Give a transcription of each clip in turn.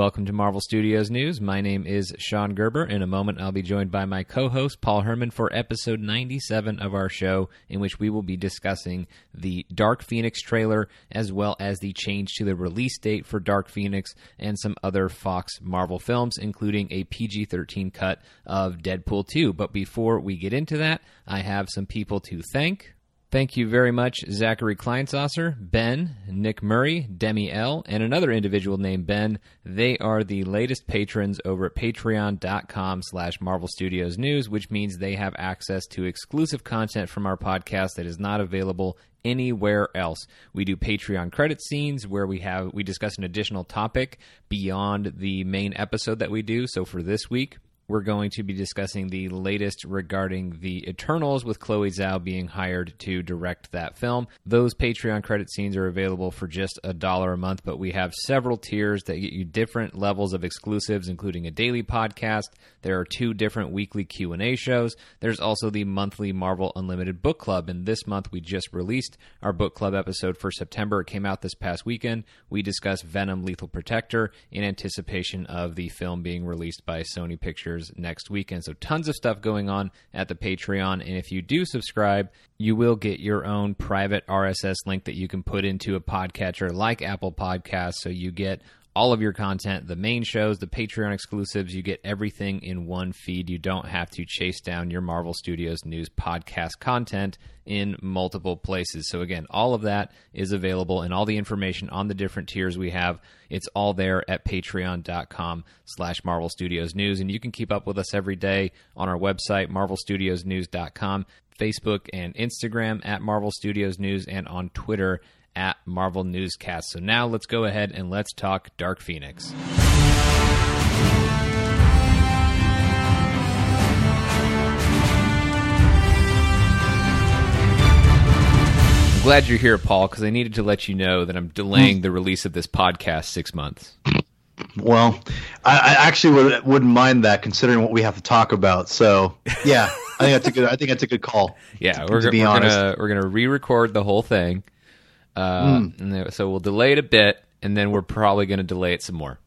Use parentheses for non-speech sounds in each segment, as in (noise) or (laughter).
Welcome to Marvel Studios News. My name is Sean Gerber. In a moment, I'll be joined by my co host, Paul Herman, for episode 97 of our show, in which we will be discussing the Dark Phoenix trailer, as well as the change to the release date for Dark Phoenix and some other Fox Marvel films, including a PG 13 cut of Deadpool 2. But before we get into that, I have some people to thank. Thank you very much, Zachary Kleinsasser, Ben, Nick Murray, Demi L, and another individual named Ben. They are the latest patrons over at patreon.com slash Marvel Studios News, which means they have access to exclusive content from our podcast that is not available anywhere else. We do Patreon credit scenes where we have we discuss an additional topic beyond the main episode that we do. So for this week, we're going to be discussing the latest regarding the Eternals with Chloe Zhao being hired to direct that film. Those Patreon credit scenes are available for just a dollar a month, but we have several tiers that get you different levels of exclusives, including a daily podcast. There are two different weekly Q&A shows. There's also the monthly Marvel Unlimited Book Club, and this month we just released our book club episode for September. It came out this past weekend. We discussed Venom Lethal Protector in anticipation of the film being released by Sony Pictures next weekend. So, tons of stuff going on at the Patreon. And if you do subscribe, you will get your own private RSS link that you can put into a podcatcher like Apple Podcasts. So, you get all of your content, the main shows, the Patreon exclusives. You get everything in one feed. You don't have to chase down your Marvel Studios News podcast content in multiple places. So again, all of that is available and all the information on the different tiers we have, it's all there at patreon.com slash Marvel Studios News. And you can keep up with us every day on our website, marvelstudiosnews.com, Facebook and Instagram at Marvel Studios News, and on Twitter at Marvel Newscast. So now let's go ahead and let's talk Dark Phoenix. I'm glad you're here, Paul, because I needed to let you know that I'm delaying the release of this podcast six months. Well, I, I actually would, wouldn't mind that considering what we have to talk about. So, yeah, I think that's a good. I think that's a good call. (laughs) Yeah, to, we're, to we're gonna we're gonna re-record the whole thing. Uh, mm. So we'll delay it a bit, and then we're probably going to delay it some more.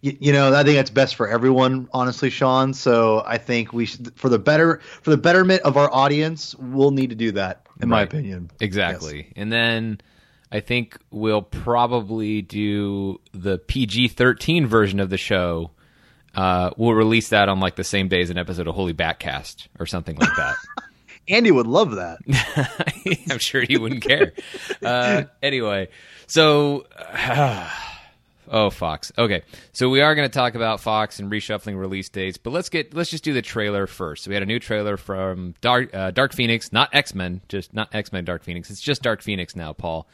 You, you, know, I think that's best for everyone, honestly, Sean. So I think we should, for the better, for the betterment of our audience, we'll need to do that, in right. my opinion. Exactly, yes. and then. I think we'll probably do the PG 13 version of the show. Uh, we'll release that on like the same day as an episode of Holy Batcast or something like that. (laughs) Andy would love that. (laughs) I'm sure he wouldn't care. Uh, anyway, so. Uh, (sighs) oh, Fox. Okay, so we are going to talk about Fox and reshuffling release dates, but let's get let's just do the trailer first. So we had a new trailer from Dark uh, Dark Phoenix, not X Men, just not X Men Dark Phoenix. It's just Dark Phoenix now, Paul.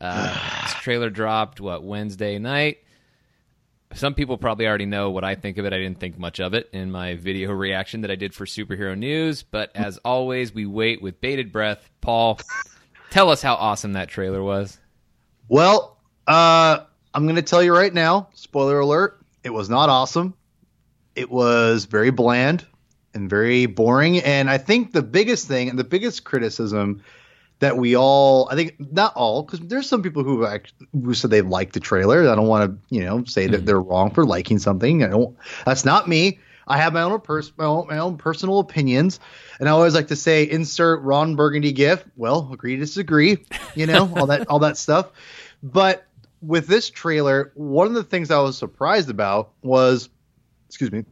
Uh, (sighs) this trailer dropped what Wednesday night some people probably already know what I think of it. I didn't think much of it in my video reaction that I did for Superhero News. But as always, we wait with bated breath. Paul, tell us how awesome that trailer was. Well, uh, I'm going to tell you right now spoiler alert, it was not awesome. It was very bland and very boring. And I think the biggest thing and the biggest criticism that we all, I think not all, because there's some people who who said they liked the trailer. I don't want to, you know, say that they're wrong for liking something. I don't. That's not me. I have my own, pers- my own my own personal opinions, and I always like to say, insert Ron Burgundy gif. Well, agree to disagree. You know, all that all that stuff. But with this trailer, one of the things I was surprised about was, excuse me,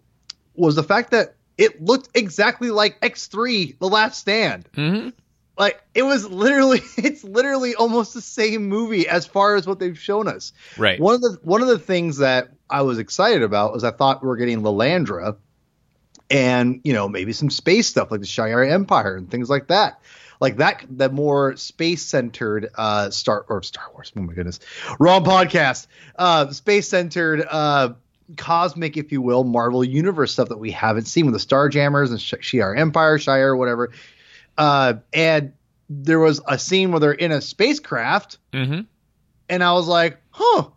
was the fact that it looked exactly like X3: The Last Stand. Mm-hmm like it was literally (laughs) it's literally almost the same movie as far as what they've shown us. Right. One of the one of the things that I was excited about was I thought we were getting Lilandra and, you know, maybe some space stuff like the Shi'ar Empire and things like that. Like that that more space centered uh Star or Star Wars, oh my goodness. Wrong podcast. Uh space centered uh cosmic, if you will, Marvel Universe stuff that we haven't seen with the Starjammers and Shi'ar Empire, Shire, whatever. Uh, and there was a scene where they're in a spacecraft, mm-hmm. and I was like, huh.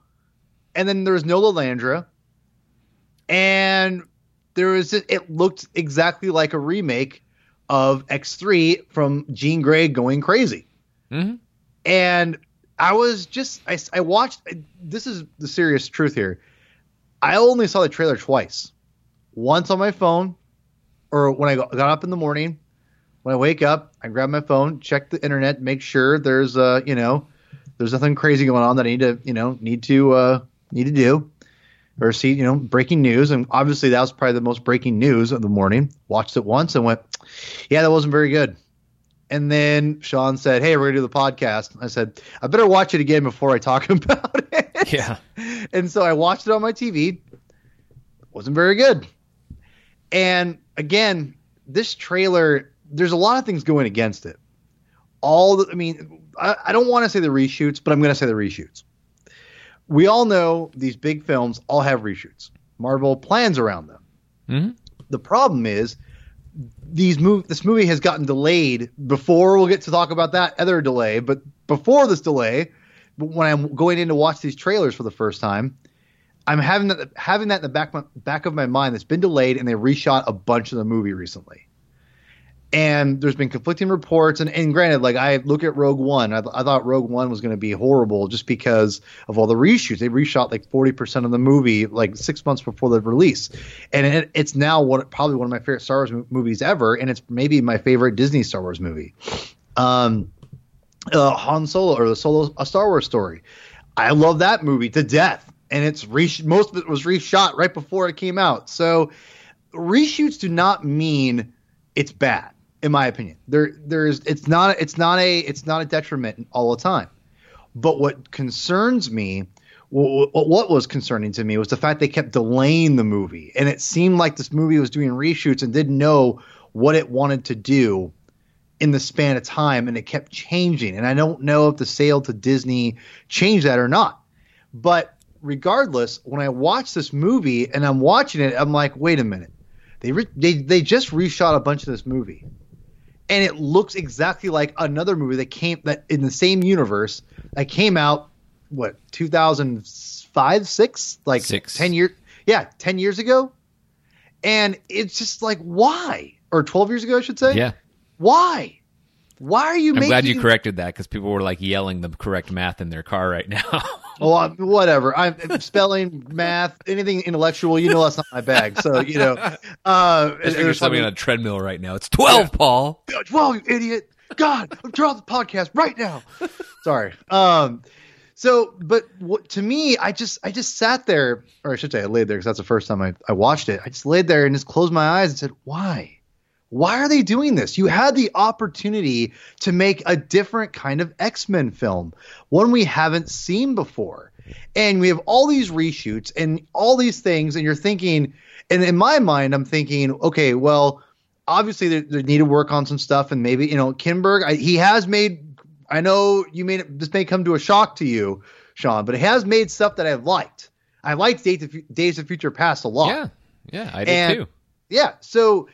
And then there was no Lilandra, and there was it looked exactly like a remake of X3 from Jean Grey going crazy. Mm-hmm. And I was just I, I watched. This is the serious truth here. I only saw the trailer twice. Once on my phone, or when I got up in the morning. When I wake up, I grab my phone, check the internet, make sure there's uh you know there's nothing crazy going on that I need to you know need to uh need to do or see you know breaking news and obviously that was probably the most breaking news of the morning. Watched it once and went, yeah, that wasn't very good. And then Sean said, "Hey, we're gonna do the podcast." I said, "I better watch it again before I talk (laughs) about it." Yeah. and so I watched it on my TV. wasn't very good. And again, this trailer, there's a lot of things going against it. All the, I mean, I, I don't want to say the reshoots, but I'm going to say the reshoots. We all know these big films all have reshoots. Marvel plans around them. Mm-hmm. The problem is these move this movie has gotten delayed before we'll get to talk about that other delay, but before this delay, when I'm going in to watch these trailers for the first time, I'm having that having that in the back back of my mind that's been delayed and they reshot a bunch of the movie recently. And there's been conflicting reports, and, and granted, like I look at Rogue One, I, I thought Rogue One was going to be horrible just because of all the reshoots. They reshot like 40% of the movie like six months before the release, and it, it's now one probably one of my favorite Star Wars movies ever, and it's maybe my favorite Disney Star Wars movie. Um, uh, Han Solo or the Solo a Star Wars story. I love that movie to death, and it's re- most of it was reshot right before it came out. So reshoots do not mean it's bad, in my opinion. There, there's it's not it's not a it's not a detriment all the time. But what concerns me, what, was concerning to me was the fact they kept delaying the movie, and it seemed like this movie was doing reshoots and didn't know what it wanted to do in the span of time and it kept changing. And I don't know if the sale to Disney changed that or not. But regardless, when I watch this movie and I'm watching it, I'm like, wait a minute. They re- they they just reshot a bunch of this movie. And it looks exactly like another movie that came that in the same universe that came out what 2005 6 like Six. 10 years yeah 10 years ago and it's just like why or 12 years ago I should say Yeah. why? Why are you I'm making? glad you corrected that because people were like yelling the correct math in their car right now. (laughs) Well, I'm- whatever. I'm spelling, math, anything intellectual. You know that's not my bag. So you know. Uh, there's something on a treadmill right now. It's 12, Paul. something- Well, you idiot! God, I'm off the podcast right now. Sorry. Um. So, but what, to me, I just I just sat there, or I should say, I laid there because that's the first time I, I watched it. I just laid there and just closed my eyes and said, "Why? Why are they doing this? You had the opportunity to make a different kind of X Men film, one we haven't seen before. And we have all these reshoots and all these things, and you're thinking, and in my mind, I'm thinking, okay, well, obviously they, they need to work on some stuff, and maybe you know, Kinberg, I, he has made. I know you made this may come to a shock to you, Sean, but it has made stuff that I've liked. I liked Days of, Days of Future Past a lot. Yeah. Yeah, I did And- too. Yeah, so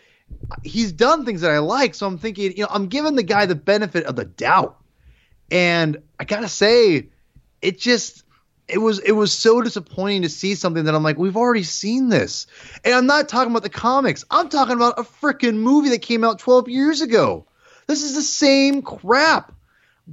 he's done things that I like. So I'm thinking, you know, I'm giving the guy the benefit of the doubt. And I gotta say, it just it was it was so disappointing to see something that I'm like, we've already seen this. And I'm not talking about the comics. I'm talking about a freaking movie that came out 12 years ago. This is the same crap.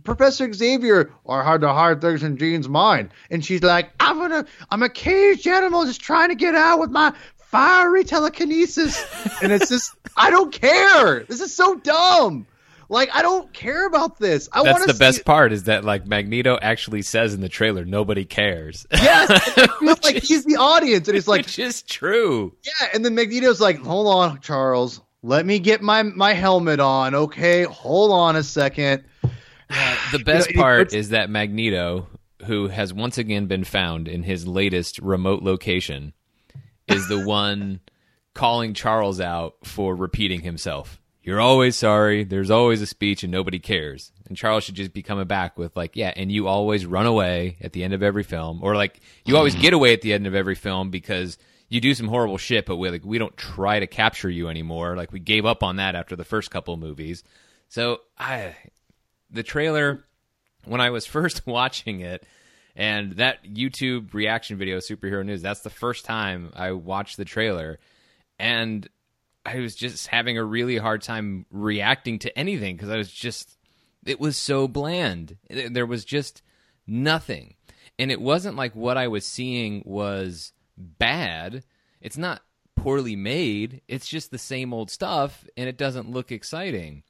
Professor Xavier, or hard to hide things in Jean's mind. And she's like, I'm gonna I'm a caged animal just trying to get out with my fiery telekinesis. and it's just I don't care. This is so dumb. Like I don't care about this. I That's the best part is that like Magneto actually says in the trailer, nobody cares. Yes, (laughs) I feel like he's the audience, and he's like, Which is true. yeah. And then Magneto's like, hold on, Charles, let me get my my helmet on. Okay, hold on a second. (sighs) The best (sighs) You know, part is that Magneto, who has once again been found in his latest remote location, is the one calling Charles out for repeating himself. You're always sorry. There's always a speech, and nobody cares. And Charles should just be coming back with like, yeah, and you always run away at the end of every film, or like you always get away at the end of every film because you do some horrible shit, but we like we don't try to capture you anymore. Like we gave up on that after the first couple movies. So I, the trailer when I was (laughs) first watching it and that YouTube reaction video, Superhero News, that's the first time I watched the trailer. And I was just having a really hard time reacting to anything because I was just, it was so bland. There was just nothing. And it wasn't like what I was seeing was bad. It's not poorly made. It's just the same old stuff, and it doesn't look exciting.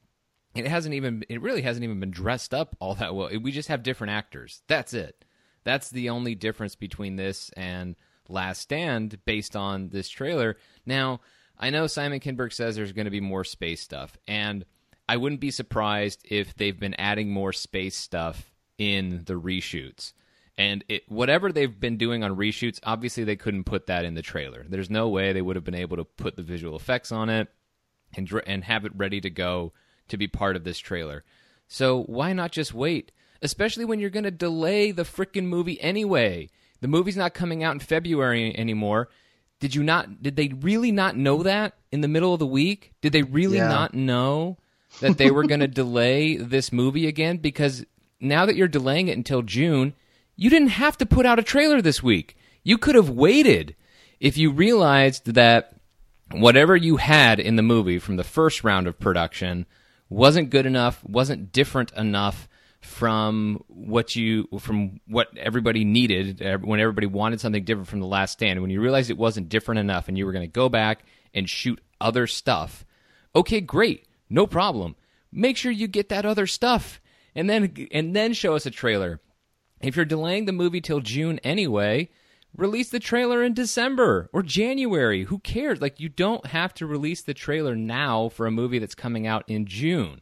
It hasn't even. It really hasn't even been dressed up all that well. We just have different actors. That's it. That's the only difference between this and Last Stand, based on this trailer. Now, I know Simon Kinberg says there's going to be more space stuff, and I wouldn't be surprised if they've been adding more space stuff in the reshoots. And it, whatever they've been doing on reshoots, obviously they couldn't put that in the trailer. There's no way they would have been able to put the visual effects on it and and have it ready to go to be part of this trailer. So why not just wait? Especially when you're going to delay the freaking movie anyway. The movie's not coming out in February anymore. Did you not? Did they really not know that in the middle of the week? Did they really Yeah. not know that they were going (laughs) to delay this movie again? Because now that you're delaying it until June, you didn't have to put out a trailer this week. You could have waited if you realized that whatever you had in the movie from the first round of production wasn't good enough, wasn't different enough from what you from what everybody needed when everybody wanted something different from the last stand when you realized it wasn't different enough and you were going to go back and shoot other stuff okay great no problem make sure you get that other stuff and then and then show us a trailer if you're delaying the movie till June anyway, release the trailer in December or January. Who cares? Like, you don't have to release the trailer now for a movie that's coming out in June.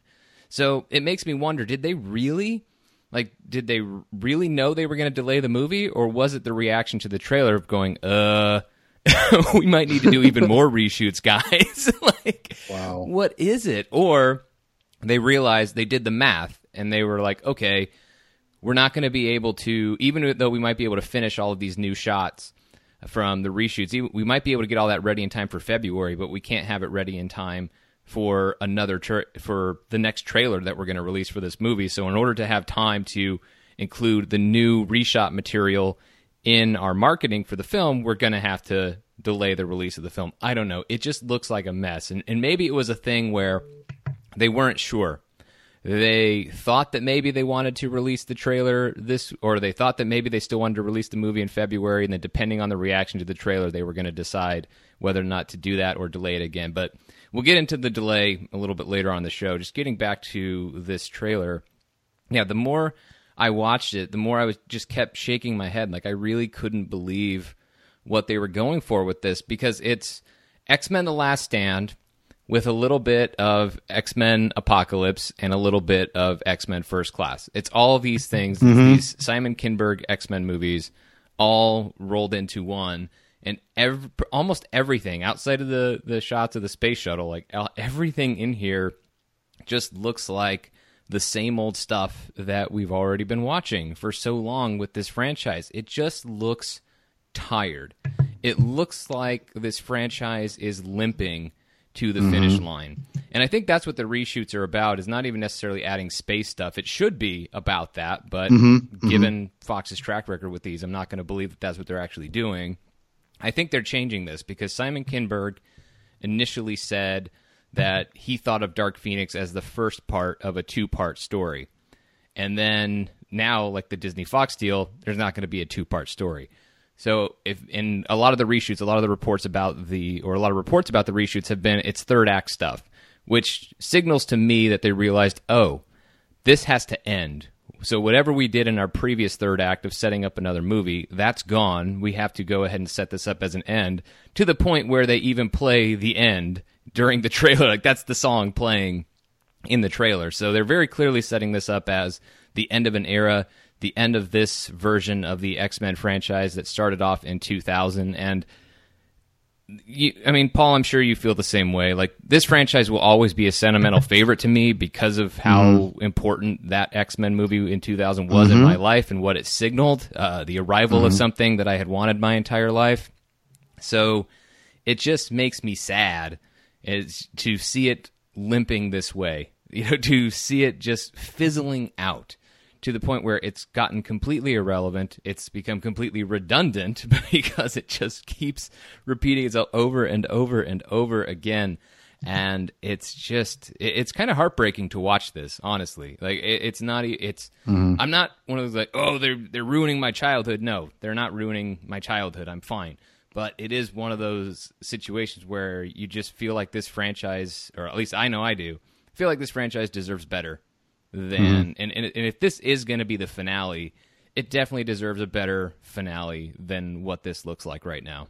So it makes me wonder did they really? Like, did they really know they were going to delay the movie, or was it the reaction to the trailer of going, uh, (laughs) we might need to do even more reshoots, guys? (laughs) like, Wow. what is it? Or they realized they did the math and they were like, okay, we're not going to be able to, even though we might be able to finish all of these new shots from the reshoots, we might be able to get all that ready in time for February, but we can't have it ready in time for another tra- for the next trailer that we're going to release for this movie. So in order to have time to include the new reshot material in our marketing for the film, we're going to have to delay the release of the film. I don't know. It just looks like a mess. And, and maybe it was a thing where they weren't sure. They thought that maybe they wanted to release the trailer this, or they thought that maybe they still wanted to release the movie in February, and then depending on the reaction to the trailer, they were going to decide whether or not to do that or delay it again. But we'll get into the delay a little bit later on the show. Just getting back to this trailer, yeah, the more I watched it, the more I was just kept shaking my head. Like I really couldn't believe what they were going for with this because it's X Men: The Last Stand with a little bit of X Men Apocalypse and a little bit of X Men First Class. It's all these things, mm-hmm. these Simon Kinberg X Men movies, all rolled into one. And ev- almost everything outside of the the shots of the space shuttle, like everything in here, just looks like the same old stuff that we've already been watching for so long with this franchise. It just looks tired. It looks like this franchise is limping to the mm-hmm. finish line. And I think that's what the reshoots are about is not even necessarily adding space stuff. It should be about that, but mm-hmm. Mm-hmm. given Fox's track record with these, I'm not going to believe that that's what they're actually doing. I think they're changing this because Simon Kinberg initially said that he thought of Dark Phoenix as the first part of a two part story. And then now, like the Disney Fox deal, there's not going to be a two part story. So if in a lot of the reshoots, a lot of the reports about the or a lot of reports about the reshoots have been it's third act stuff, which signals to me that they realized, oh, this has to end. So whatever we did in our previous third act of setting up another movie, that's gone. We have to go ahead and set this up as an end to the point where they even play the end during the (laughs) trailer. Like that's the song playing in the trailer. So they're very clearly setting this up as the end of an era, the end of this version of the X-Men franchise that started off in 2000 and you, I mean, Paul, I'm sure you feel the same way. Like this franchise will always be a sentimental (laughs) favorite to me because of how mm-hmm. important that X Men movie in 2000 was in mm-hmm. my life and what it signaled, uh, the arrival of mm-hmm. something that I had wanted my entire life. So it just makes me sad is to see it limping this way. (laughs) You know, to see it just fizzling out to the point where it's gotten completely irrelevant. It's become completely redundant (laughs) because it just keeps repeating itself over and over and over again. And it's just, it's kind of heartbreaking to watch this, honestly. Like, it's not, it's, mm-hmm. I'm not one of those like, oh, they're, they're ruining my childhood. No, they're not ruining my childhood. I'm fine. but it is one of those situations where you just feel like this franchise, or at least I know I do, feel like this franchise deserves better than. Mm-hmm. And, and, and if this is going to be the finale, it definitely deserves a better finale than what this looks like right now.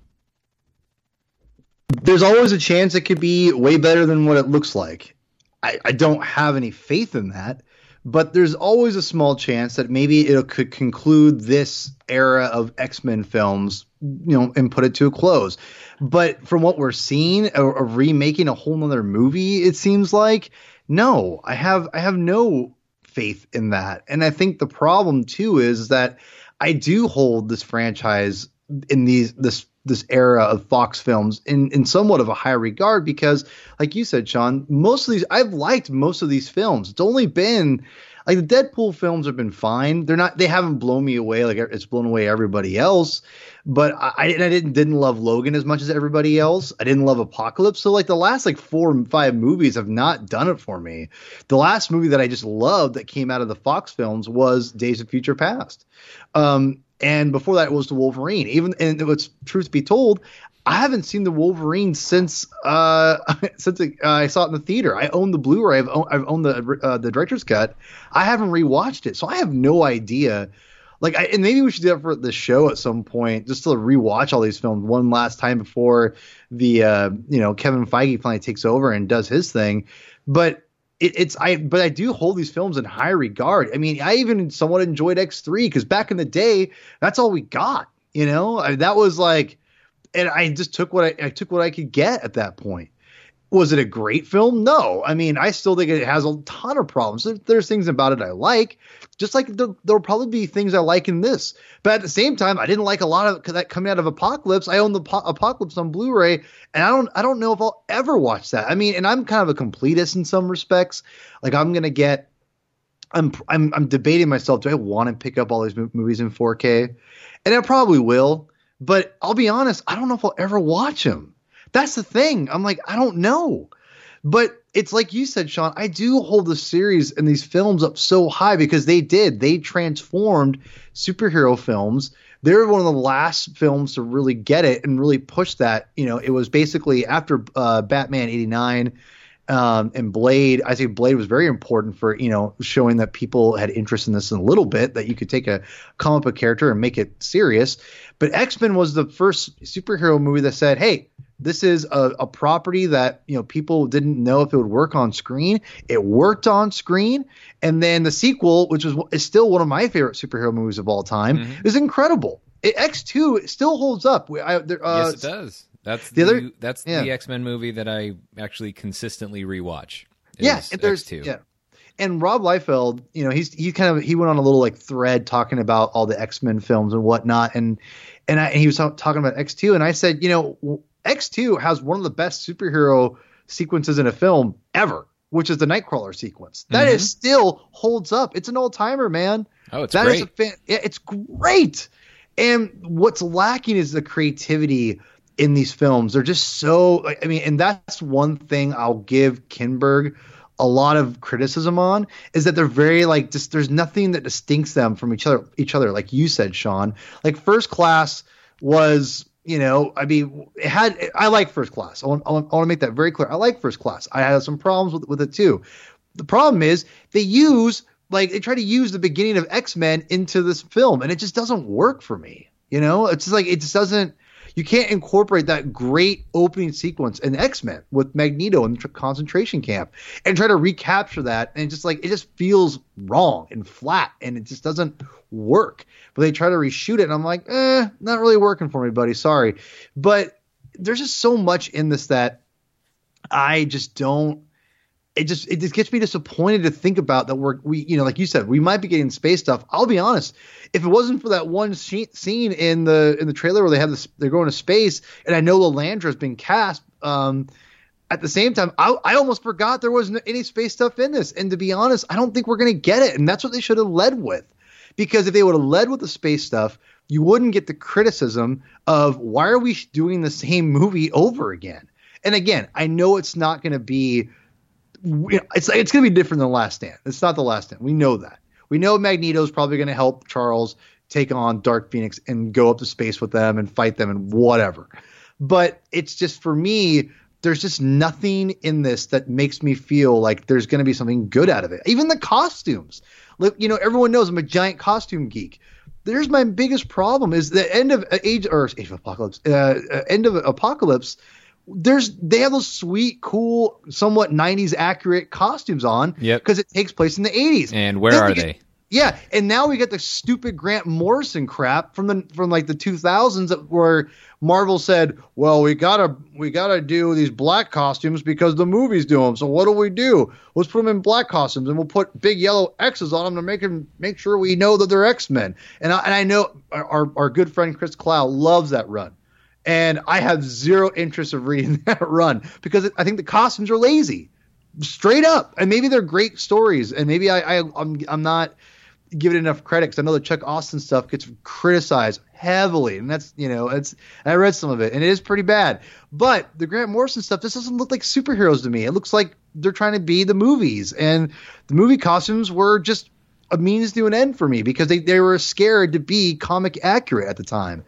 There's always a chance it could be way better than what it looks like. I, I don't have any faith in that but there's always a small chance that maybe it could conclude this era of X-Men films, you know, and put it to a close. But from what we're seeing, a, a remaking a whole nother movie, it seems like no, I have I have no faith in that. And I think the problem too is that I do hold this franchise in these this this era of Fox films in in somewhat of a high regard because, like you said, Sean, most of these I've liked most of these films. It's only been like the Deadpool films have been fine. They're not they haven't blown me away like it's blown away everybody else. But I, I didn't didn't love Logan as much as everybody else. I didn't love Apocalypse. So like the last like four five movies have not done it for me. The last movie that I just loved that came out of the Fox films was Days of Future Past. Um, and before that it was the Wolverine. Even and what's truth be told, I haven't seen the Wolverine since uh, (laughs) since uh, I saw it in the theater. I own the Blu-ray. I've I've owned the uh, the director's cut. I haven't rewatched it, so I have no idea. Like, I, and maybe we should do that for the show at some point, just to rewatch all these films one last time before the uh, you know Kevin Feige finally takes over and does his thing. But it, it's I but I do hold these films in high regard. I mean, I even somewhat enjoyed X three because back in the day, that's all we got. You know, I, that was like, and I just took what I, I took what I could get at that point. Was it a great film? No. I mean, I still think it has a ton of problems. There's things about it I like, just like there, will probably be things I like in this. But at the same time, I didn't like a lot of that coming out of Apocalypse. I own the po- Apocalypse on Blu-ray, and I don't I don't know if I'll ever watch that. I mean, and I'm kind of a completist in some respects. Like I'm gonna get. I'm I'm I'm debating myself. Do I want to pick up all these movies in 4K? And I probably will. But I'll be honest, I don't know if I'll ever watch them. That's the thing. I'm like, I don't know. But it's like you said, Sean, I do hold the series and these films up so high because they did. They transformed superhero films. They're one of the last films to really get it and really push that. You know, it was basically after uh, Batman 89 um, and Blade. I think Blade was very important for, you know, showing that people had interest in this in a little bit, that you could take a comic book character and make it serious. But X Men was the first superhero movie that said, hey, this is a, a, property that you know people didn't know if it would work on screen. It worked on screen, and then the sequel, which was is still one of my favorite superhero movies of all time, mm-hmm. is incredible. X two still holds up. I, there, uh, yes, it does. That's the, the other. That's yeah. the X Men movie that I actually consistently rewatch. Yeah, there's X2. yeah. And Rob Liefeld, you know, he's he kind of he went on a little like thread talking about all the X Men films and whatnot, and and, I, and he was talking about X two, and I said, you know, X2 has one of the best superhero sequences in a film ever, which is the Nightcrawler sequence. That mm-hmm. is still holds up. It's an old timer, man. Oh, it's that great. Is a fan- yeah, it's great. And what's lacking is the creativity in these films. They're just so. I mean, and that's one thing I'll give Kinberg a lot of criticism on is that they're very like just there's nothing that distincts them from each other each other like you said Sean like first class was you know, I mean, it had. I like First Class. I want, I want, to make that very clear. I like First Class. I had some problems with with it too. The problem is they use like they try to use the beginning of X Men into this film, and it just doesn't work for me. You know, it's just like it just doesn't. You can't incorporate that great opening sequence in X Men with Magneto in the concentration camp and try to recapture that, and just like it just feels wrong and flat, and it just doesn't work. But they try to reshoot it, and I'm like, eh, not really working for me, buddy. Sorry. But there's just so much in this that I just don't. It just it just gets me disappointed to think about that we're we you know like you said we might be getting space stuff. I'll be honest, if it wasn't for that one scene in the in the trailer where they have this they're going to space and I know Lilandra has been cast. Um, at the same time, I, I almost forgot there wasn't any space stuff in this. And to be honest, I don't think we're going to get it. And that's what they should have led with because if they would have led with the space stuff, you wouldn't get the criticism of why are we doing the same movie over again? And again, I know it's not going to be it's it's going to be different than Last Stand. It's not the Last Stand. We know that. We know Magneto's probably going to help Charles take on Dark Phoenix and go up to space with them and fight them and whatever. But it's just for me, there's just nothing in this that makes me feel like there's going to be something good out of it. Even the costumes. Look, you know, everyone knows I'm a giant costume geek. There's my biggest problem is the end of age or age of apocalypse, uh, uh, end of apocalypse. There's they have those sweet, cool, somewhat 90s accurate costumes on Yep. because it takes place in the 80s. And where Then are we get- they? yeah, and now we get the stupid Grant Morrison crap from the from like the 2000s where Marvel said, "Well, we gotta we gotta do these black costumes because the movies do them. So what do we do? Let's put them in black costumes and we'll put big yellow X's on them to make them make sure we know that they're X Men." And I, and I know our, our our good friend Chris Clow loves that run. And I have zero interest of reading (laughs) that run because I think the costumes are lazy straight up. And maybe they're great stories, and maybe I, I I'm I'm not giving enough credit because I know the Chuck Austin stuff gets criticized heavily, and that's you know it's I read some of it, and it is pretty bad. But the Grant Morrison stuff, this doesn't look like superheroes to me. It looks like they're trying to be the movies, and the movie costumes were just a means to an end for me because they, they were scared to be comic accurate at the time.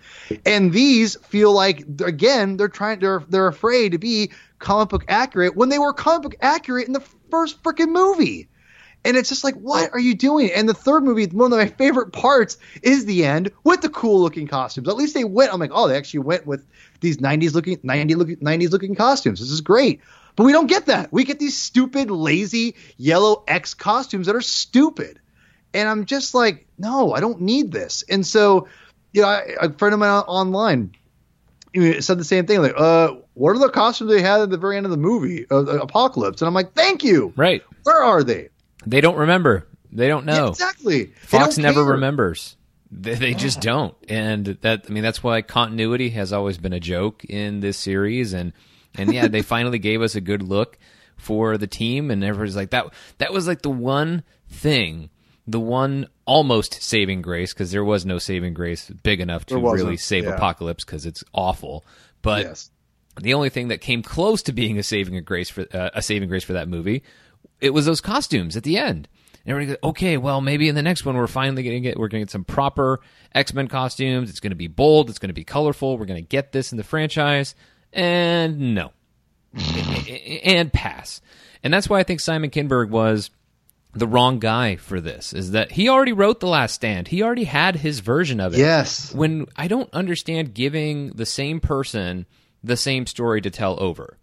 And these feel like again they're trying they're they're afraid to be comic book accurate when they were comic book accurate in the first freaking movie. And it's just like, what are you doing? And the third movie, one of my favorite parts is the end with the cool looking costumes. At least they went. I'm like, oh, they actually went with these 90s looking 90 looking 90s looking costumes. This is great. But we don't get that. We get these stupid, lazy yellow X costumes that are stupid. And I'm just like, no, I don't need this. And so, you know, I, a friend of mine online said the same thing. Like, uh, what are the costumes they had at the very end of the movie, uh, the Apocalypse? And I'm like, thank you. Right. Where are they? They don't remember. They don't know. Yeah, exactly. Fox never care. remembers. They, they just don't, and that I mean that's why continuity has always been a joke in this series, and and yeah, they (laughs) finally gave us a good look for the team, and everybody's like that. That was like the one thing, the one almost saving grace because there was no saving grace big enough to really save yeah. Apocalypse because it's awful, but Yes. the only thing that came close to being a saving grace for uh, a saving grace for that movie, it was those costumes at the end. And everybody goes, okay, well, maybe in the next one we're finally going to get we're going to get some proper X Men costumes. It's going to be bold. It's going to be colorful. We're going to get this in the franchise. And no, (laughs) and pass. And that's why I think Simon Kinberg was the wrong guy for this. Is that he already wrote The Last Stand. He already had his version of it Yes. when I don't understand giving the same person the same story to tell over.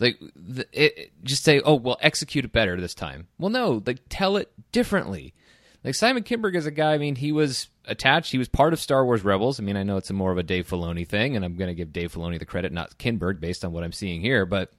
Like the, it, it- just say, "Oh, well, execute it better this time." Well, no, like tell it differently. Like Simon Kinberg is a guy. I mean, he was attached. He was part of Star Wars Rebels. I mean, I know it's a more of a Dave Filoni thing, and I'm going to give Dave Filoni the credit, not Kinberg, based on what I'm seeing here. But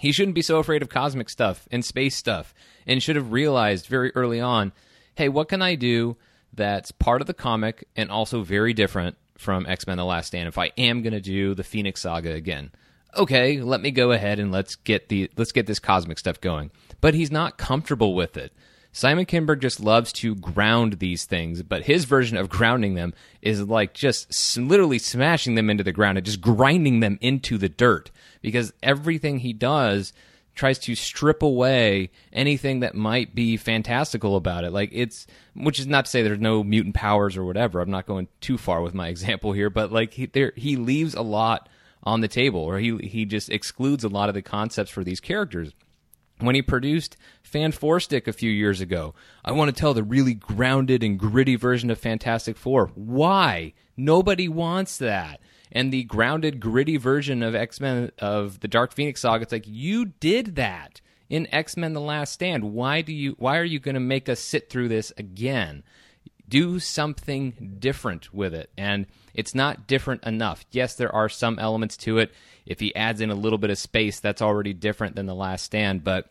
he shouldn't be so afraid of cosmic stuff and space stuff and should have realized very early on hey what can i do that's part of the comic and also very different from x-men the last stand if i am going to do the phoenix saga again? Okay let me go ahead and let's get the let's get this cosmic stuff going. But he's not comfortable with it Simon Kinberg just loves to ground these things, but his version of grounding them is like just literally smashing them into the ground and just grinding them into the dirt because everything he does tries to strip away anything that might be fantastical about it. Like it's, which is not to say there's no mutant powers or whatever. I'm not going too far with my (laughs) example here, but like he, there, he leaves a lot on the table, or he he just excludes a lot of the concepts for these characters when he produced Fan Four Stick a few years ago. I want to tell the really grounded and gritty version of Fantastic Four. Why? Nobody wants that. And the grounded, gritty version of X Men of the Dark Phoenix saga, it's like you did that in X Men: The Last Stand. Why do you? Why are you going to make us sit through this again? Do something different with it. And it's not different enough. Yes, there are some elements to it. If he adds in a little bit of space, that's already different than The Last Stand, but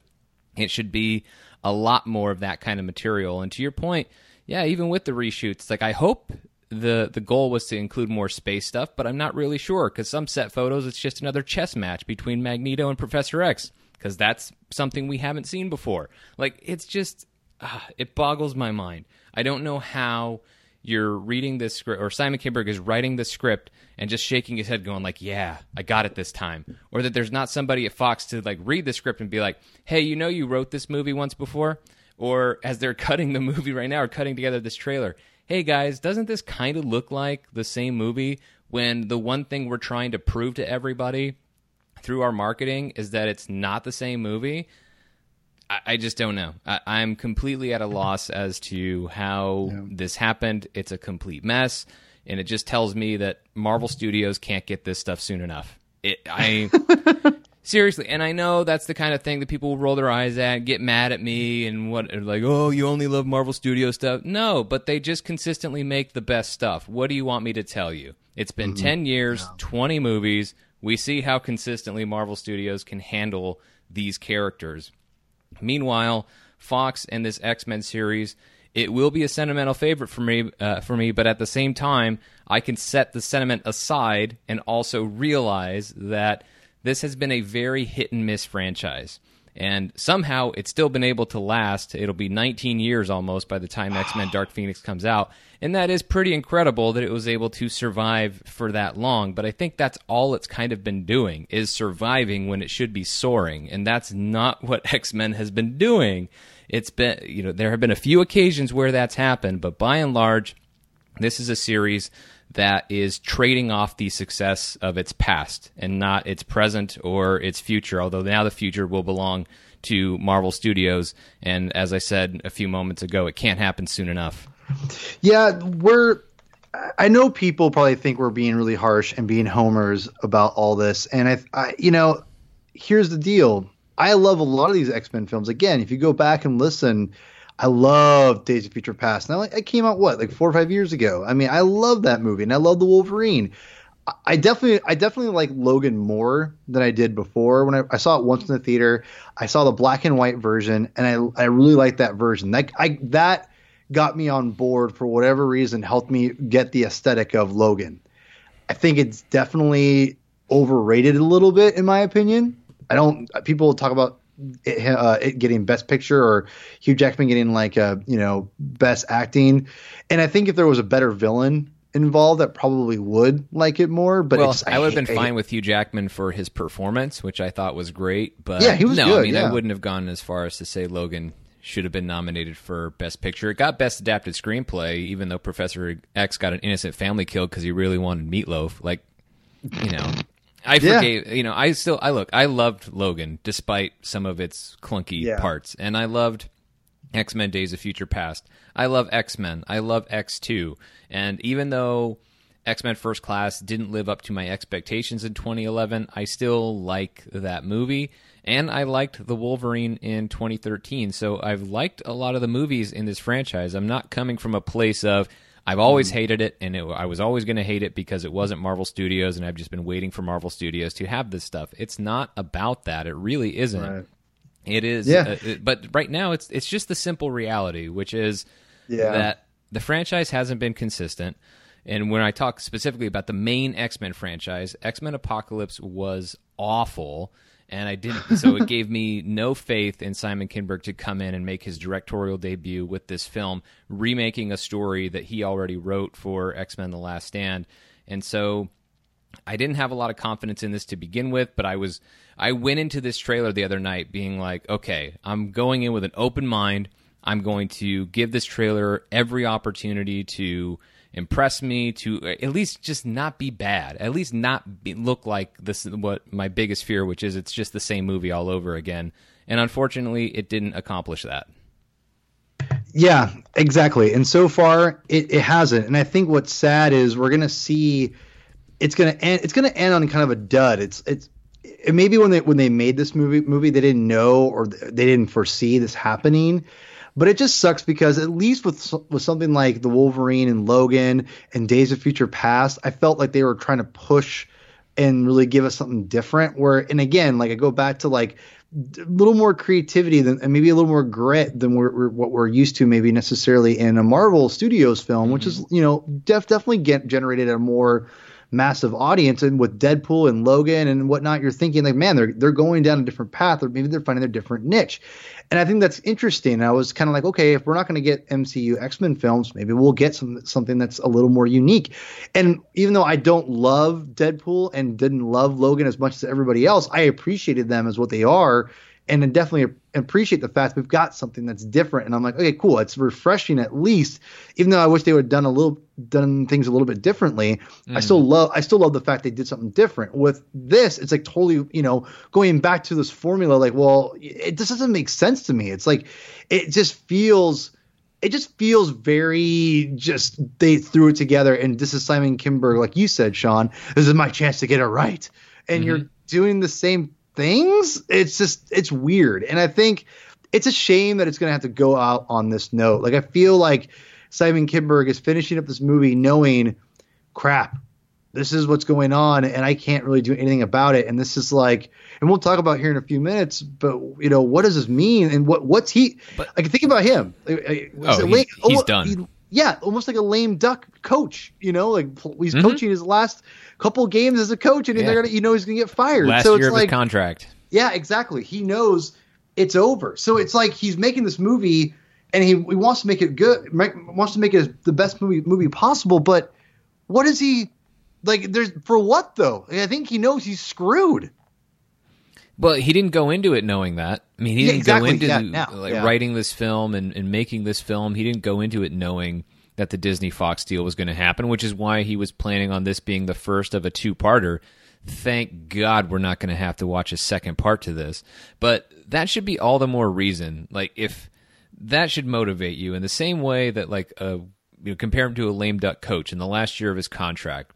it should be a lot more of that kind of material. And to your point, yeah, even with the reshoots, like I hope the the goal was to include more space stuff, but I'm not really sure because some set photos it's just another chess match between Magneto and Professor X because that's something we haven't seen before. Like it's just ah, it boggles my mind. I don't know how you're reading this script or Simon Kinberg is writing the script and just shaking his head going like, "Yeah, I got it this time." Or that there's not somebody at Fox to like read the script and be like, "Hey, you know you wrote this movie once before?" Or as they're (laughs) cutting the movie right now or cutting together this trailer, hey guys, doesn't this kind of look like the same movie? When the one thing we're trying to prove to everybody through our marketing is that it's not the same movie. I, I just don't know. I, am completely at a loss as to how yeah. this happened. It's a complete mess, and it just tells me that Marvel Studios can't get this stuff soon enough. It, I (laughs) seriously, and I know that's the kind of thing that people will roll their eyes at, get mad at me, and what like, oh, you only love Marvel Studio stuff. No, but they just consistently make the best stuff. What do you want me to tell you? It's been mm-hmm. ten years, yeah. twenty movies. We see how consistently Marvel Studios can handle these characters. Meanwhile, Fox and this X Men series, it will be a sentimental favorite for me. Uh, for me, but at the same time, I can set the sentiment aside and also realize that this has been a very hit and miss franchise. And somehow it's still been able to last. It'll be 19 years almost by the time X Men Dark Phoenix comes out. And that is pretty incredible that it was able to survive for that long. But I think that's all it's kind of been doing is surviving when it should be soaring. And that's not (laughs) what X Men has been doing. It's been, you know, there have been a few occasions where that's happened, but by and large, this is a series that is trading off the success of its past and not its present or its future, although now the future will belong to Marvel Studios. And as I said a few moments ago, it can't happen soon enough. Yeah, we're. I know people probably think we're being really harsh and being homers about all this, and I, I you know, here's the deal. I love a lot of these X Men films. Again, if you go back and listen, I love Days of Future Past. Now it came out what like four or five years ago. I mean, I love that movie, and I love the Wolverine. I definitely, I definitely like Logan more than I did before. When I, I, saw it once in the theater, I saw the black and white version, and I, I really liked that version. That, I, that got me on board for whatever reason, helped me get the aesthetic of Logan. I think it's definitely overrated a little bit, in my opinion. I don't. People talk about it, uh, it getting Best Picture or Hugh Jackman getting like a you know Best Acting, and I think if there was a better villain involved, that probably would like it more. But well, I, I would have been fine with Hugh Jackman for his performance, which I thought was great. But yeah, he was no, good, I mean, yeah. I wouldn't have gone as far as to say Logan should have been nominated for Best Picture. It got Best Adapted Screenplay, even though Professor X got an innocent family killed because he really wanted meatloaf. Like, you know, I forgave. Yeah. You know, I still I look. I loved Logan despite some of its clunky yeah. parts, and I loved X Men: Days of Future Past. I love X Men. I love X Two, and even though X Men First Class didn't live up to my expectations in 2011, I still like that movie. And I liked the Wolverine in 2013. So I've liked a lot of the movies in this franchise. I'm not coming from a place of I've always mm. hated it, and it, I was always going to hate it because it wasn't Marvel Studios, and I've just been waiting for Marvel Studios to have this stuff. It's not about that. It really isn't. Right. It is. Yeah. Uh, it, but right now, it's it's just the simple reality, which is yeah. that the franchise hasn't been consistent. And when I talk specifically about the main X Men franchise, X Men Apocalypse was awful and I didn't. So it gave me no faith in Simon Kinberg to come in and make his directorial debut with this film, remaking a story that he already wrote for X Men: The Last Stand. And so I didn't have a lot of confidence in this to begin with, but I was I went into this trailer the other night being like, okay, I'm going in with an open mind. I'm going to give this trailer every opportunity to impress me to uh, at least just not be bad at least not be, look like this what my biggest fear which is it's just the same movie all over again. And unfortunately it didn't accomplish that. Yeah exactly. And so far it, it hasn't. And i think what's sad is we're gonna see it's gonna end it's gonna end on kind of a dud. It's it's maybe when they when they made this movie movie they didn't know or they didn't foresee this happening but it just sucks because at least with with something like the Wolverine and Logan and Days of Future Past, I felt like they were trying to push and really give us something different. Where and again, like I go back to like a little more creativity than and maybe a little more grit than we're, we're, what we're used to maybe necessarily in a Marvel Studios film, mm-hmm. which is you know def, definitely get generated a more massive audience and with Deadpool and Logan and whatnot, you're thinking like, man, they're they're going down a different path or maybe they're finding their different niche. And I think that's interesting. I was kind of like, okay, if we're not going to get MCU X Men films, maybe we'll get some something that's a little more unique. And even though I don't love Deadpool and didn't love Logan as much as everybody else, I appreciated them as what they are and I definitely appreciate the fact we've got something that's different. And I'm like, okay, cool. It's refreshing at least, even though I wish they would have done a little done things a little bit differently. Mm. I still love I still love the fact they did something different. With this, it's like totally you know going back to this formula. Like, well, it just doesn't make sense to me. It's like it just feels it just feels very just they threw it together and this is Simon Kinberg, like you said, Sean. This is my chance to get it right, and mm-hmm. you're doing the same things. It's just it's weird, and I think it's a shame that it's going to have to go out on this note. Like I feel like Simon Kinberg is finishing up this movie knowing, crap, this is what's going on, and I can't really do anything about it. And this is like, and we'll talk about here in a few minutes. But you know, what does this mean? And what what's he? But, I can think about him. Oh, he's, lame, he's done. He, yeah, almost like a lame duck coach. You know, like he's mm-hmm. coaching his last couple games as a coach, and yeah. they're gonna, you know, he's gonna get fired. Last so year it's of like, his contract. Yeah, exactly. He knows it's over. So it's like he's making this movie, and he, he wants to make it good, make, wants to make it the best movie movie possible. But what is he like? There's for what though? I think he knows he's screwed. But he didn't go into it knowing that. I mean, he yeah, didn't exactly. go into yeah, like, yeah. writing this film and, and making this film. He didn't go into it knowing that the Disney Fox deal was going to happen, which is why he was planning on this being the first of a two parter. Thank God we're not going to have to watch a second part to this. But that should be all the more reason. Like, if that should motivate you in the same way that, like, a, you know, compare him to a lame duck coach in the last year of his contract.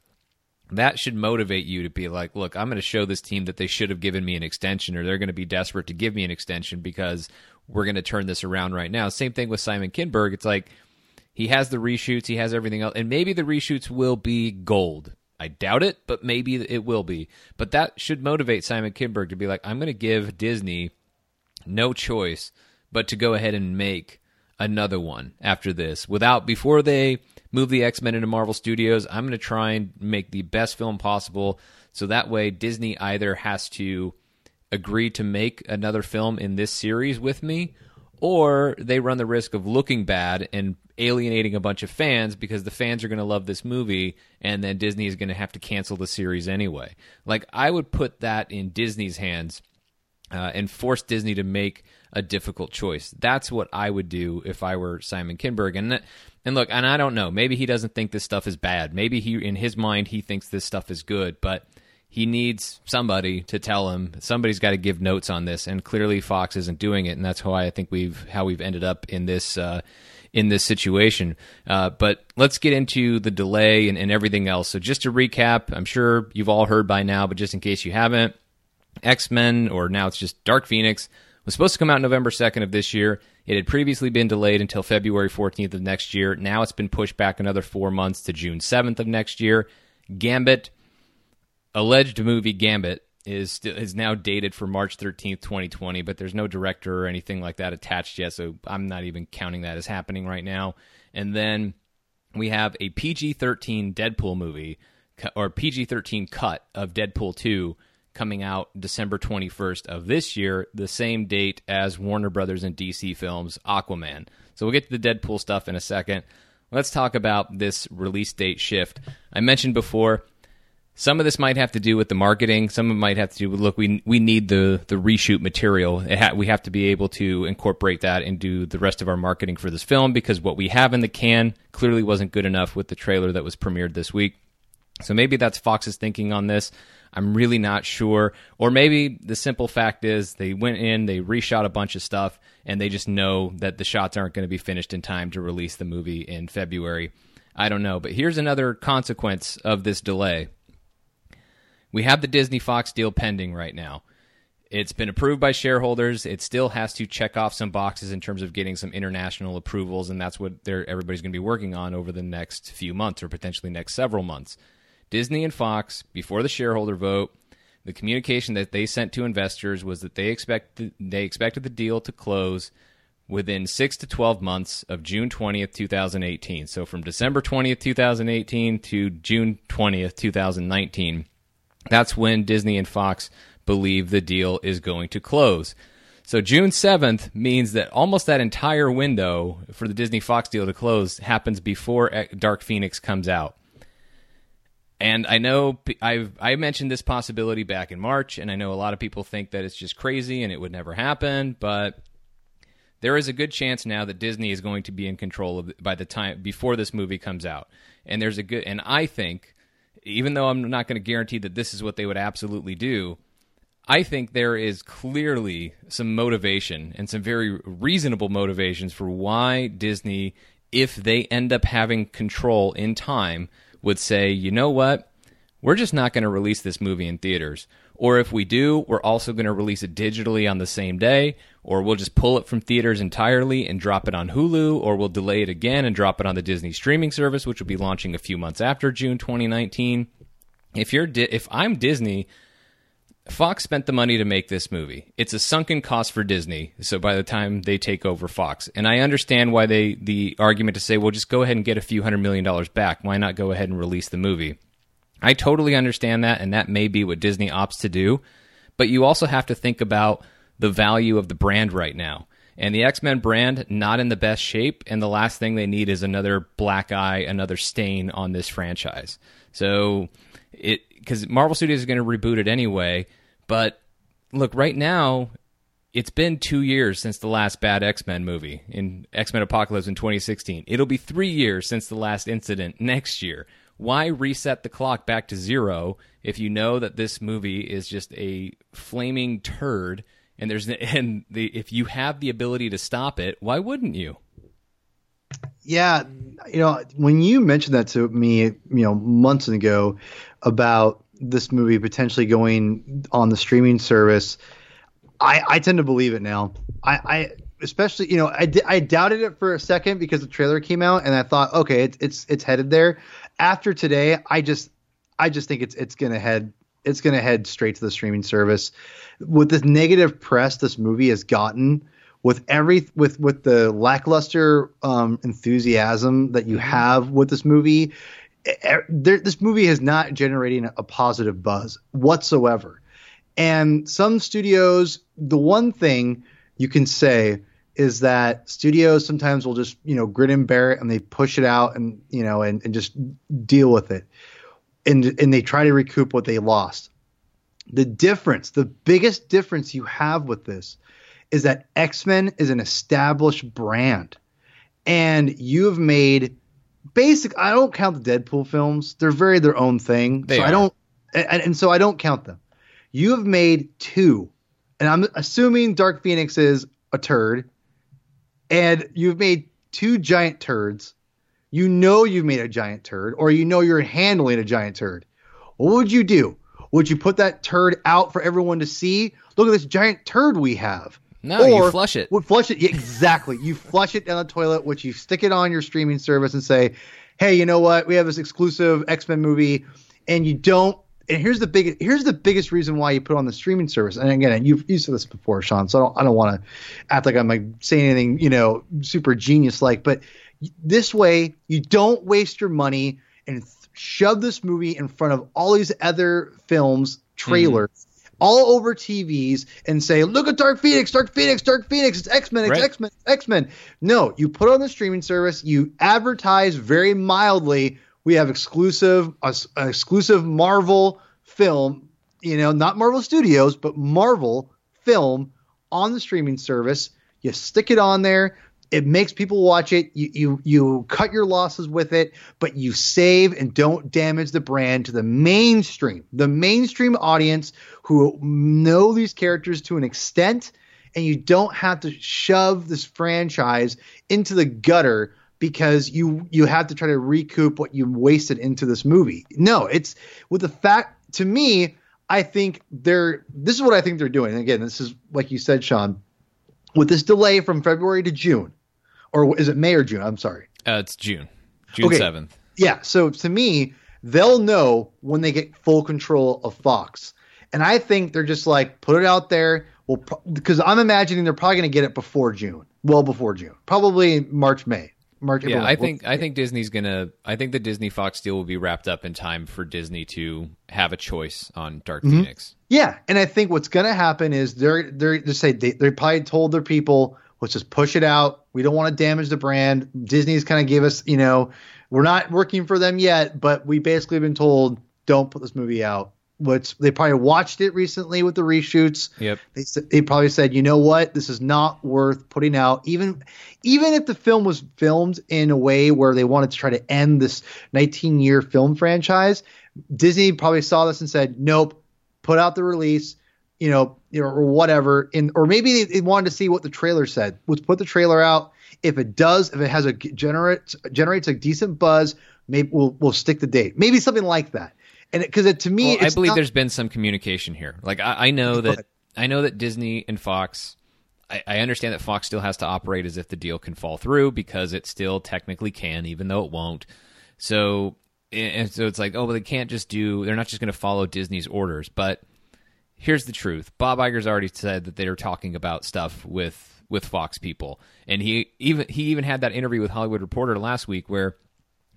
That should motivate you to be like, look, I'm going to show this team that they should have given me an extension, or they're going to be desperate to give me an extension because we're going to turn this around right now. Same thing with Simon Kinberg. It's like, he has the reshoots, he has everything else, and maybe the reshoots will be gold. I doubt it, but maybe it will be. But that should motivate Simon Kinberg to be like, I'm going to give Disney no choice but to go ahead and make another one after this. Without before they move the X Men into Marvel Studios, I'm going to try and make the best film possible. So that way, Disney either has to agree to make another film in this series with me, or they run the risk of looking bad and alienating a bunch of fans because the fans are going to love this movie and then Disney is going to have to cancel the series anyway. Like I would put that in Disney's hands uh, and force Disney to make a difficult choice. That's what I would do if I were Simon Kinberg. And and look, and I don't know, maybe he doesn't think this stuff is bad. Maybe he in his mind he thinks this stuff is good, but he needs somebody to tell him somebody's got to give notes on this and clearly fox isn't doing it and that's why i think we've how we've ended up in this uh, in this situation. Uh, but let's get into the delay and, and everything else. So just to recap i'm sure you've all heard by now but just in case you haven't x-men or now it's just dark phoenix was supposed to come out november 2nd of this year. It had previously been delayed until february 14th of next year. Now it's been pushed back another four months to june 7th of next year. Gambit alleged movie Gambit is is now dated for March 13th, 2020, but there's no director or anything like that attached yet, so I'm not even counting that as happening right now. And then we have a PG-13 Deadpool movie or PG-13 cut of Deadpool 2 coming out December 21st of this year, the same date as Warner Brothers and DC Films Aquaman. So we'll get to the Deadpool stuff in a second. Let's talk about this release date shift. I mentioned before some of this might have to do with the marketing. Some of it might have to do with look, we we need the the reshoot material. Ha- we have to be able to incorporate that and do the rest of our marketing for this film because what we have in the can clearly wasn't good enough with the trailer that was premiered this week. So maybe that's Fox's thinking on this. I'm really not sure. Or maybe the simple fact is they went in, they reshot a bunch of stuff, and they just know that the shots aren't going to be finished in time to release the movie in February. I don't know. But here's another consequence of this delay we have the Disney Fox deal pending right now. It's been approved by shareholders. It still has to check off some boxes in terms of getting some international approvals, and that's what everybody's going to be working on over the next few months or potentially next several months. Disney and Fox, before the shareholder vote, the communication that they sent to investors was that they expect they expected the deal to close within six to twelve months of June twentieth, two thousand eighteen. So from December twentieth, two thousand eighteen, to June twentieth, two thousand nineteen that's when Disney and Fox believe the deal is going to close. So June 7th means that almost that entire window for the Disney Fox deal to close happens before Dark Phoenix comes out. And I know I've I mentioned this possibility back in March, and I know a lot of people think that it's just crazy and it would never happen, but there is a good chance now that Disney is going to be in control of by the time before this movie comes out. And there's a good and I think even though I'm not going to guarantee that this is what they would absolutely do, I think there is clearly some motivation and some very reasonable motivations for why Disney if they end up having control in time would say, "You know what? We're just not going to release this movie in theaters. Or if we do, we're also going to release it digitally on the same day, or we'll just pull it from theaters entirely and drop it on Hulu, or we'll delay it again and drop it on the Disney streaming service, which will be launching a few months after June 2019. If you're Di- if I'm Disney, Fox spent the money to make this movie. It's a sunken cost for Disney. So by the time they take over Fox, and I understand why they the argument to say, well, just go ahead and get a few hundred million dollars back. Why not go ahead and release the movie? I totally understand that, and that may be what Disney opts to do. But you also have to think about the value of the brand right now. And the X Men brand, not in the best shape. And the last thing they need is another black eye, another stain on this franchise. So it, because Marvel Studios is going to reboot it anyway. But look, right now, it's been two years since the last bad X Men movie in X Men Apocalypse in 2016. It'll be three years since the last incident next year why reset the clock back to zero if you know that this movie is just a flaming turd and there's (laughs) and the if you have the ability to stop it why wouldn't you? Yeah you know when you mentioned that to me you know months ago about this movie potentially going on the streaming service i i tend to believe it now. I i especially you know I, I doubted it for a second because the trailer came out and I thought okay it's it's it's headed there after today, I just I just think it's it's gonna head it's gonna head straight to the streaming service. With the negative press this movie has gotten, with every with with the lackluster um, enthusiasm that you mm-hmm. have with this movie, there, this movie is not generating a positive buzz whatsoever. And some studios, the one thing you can say is that studios sometimes will just you know grit and bear it and they push it out and you know and, and just deal with it. And and they try to recoup what they lost. The difference the biggest difference you have with this is that x-men is an established brand. And you have made basic i don't count the deadpool films. They're very their own thing. They so are. i don't and, and so i don't count them. You have made two and i'm assuming dark phoenix is a turd and you've made two giant turds. You know you've made a giant turd, or you know you're handling a giant turd. What would you do? Would you put that turd out for everyone to see? Look at this giant turd we have. No, or you flush it. Would flush it yeah, exactly. you flush it down the toilet, which you stick it on your streaming service and say, "Hey, you know what? We have this exclusive X Men movie," and you don't and here's the big here's the biggest reason why you put on the streaming service. And again, you've you said this before, Sean. So I don't I don't want to act like I'm like saying anything you know super genius like, but this way you don't waste your money and th- shove this movie in front of all these other films trailers. Mm-hmm. All over TVs and say, look at Dark Phoenix, Dark Phoenix, Dark Phoenix, it's X Men, it's right. X Men, X Men. No, you put on the streaming service, you advertise very mildly we have exclusive uh, exclusive Marvel film, you know, not Marvel Studios, but Marvel film on the streaming service. You stick it on there. It makes people watch it. You you you cut your losses with it, but you save and don't damage the brand to the mainstream, the mainstream audience who know these characters to an extent, and you don't have to shove this franchise into the gutter because you you have to try to recoup what you wasted into this movie. No, it's with the fact to me, I think they're this is what I think they're doing. And again, this is like you said, Sean, with this delay from February to June, or is it May or June? I'm sorry. Uh, it's June, June seventh. Okay. Yeah. So to me, they'll know when they get full control of Fox, and I think they're just like put it out there. Well, because I'm imagining they're probably going to get it before June, well before June, probably March, May. Yeah, I think I think Disney's gonna. I think the Disney Fox deal will be wrapped up in time for Disney to have a choice on Dark mm-hmm. Phoenix. Yeah, and I think what's gonna happen is they're they're just say they they probably told their people let's just push it out. We don't want to damage the brand. Disney's kind of gave us, you know, we're not working for them yet, but we basically been told don't put this movie out. Which they probably watched it recently with the reshoots. Yep. They they probably said, you know what, this is not worth putting out. Even even if the film was filmed in a way where they wanted to try to end this 19 year film franchise, Disney probably saw this and said, nope, put out the release. You know, you know, or whatever, in or maybe they, they wanted to see what the trailer said. Let's put the trailer out. If it does, if it has a generate generates a decent buzz, maybe we'll we'll stick the date. Maybe something like that. And because it, to me, Well, I believe not, there's been some communication here. Like I, I know that. I know that Disney and Fox. I, I understand that Fox still has to operate as if the deal can fall through because it still technically can, even though it won't. So and so it's like, oh, but they can't just do. They're not just going to follow Disney's orders. But here's the truth: Bob Iger's already said that they are talking about stuff with with Fox people, and he even he even had that interview with Hollywood Reporter last week where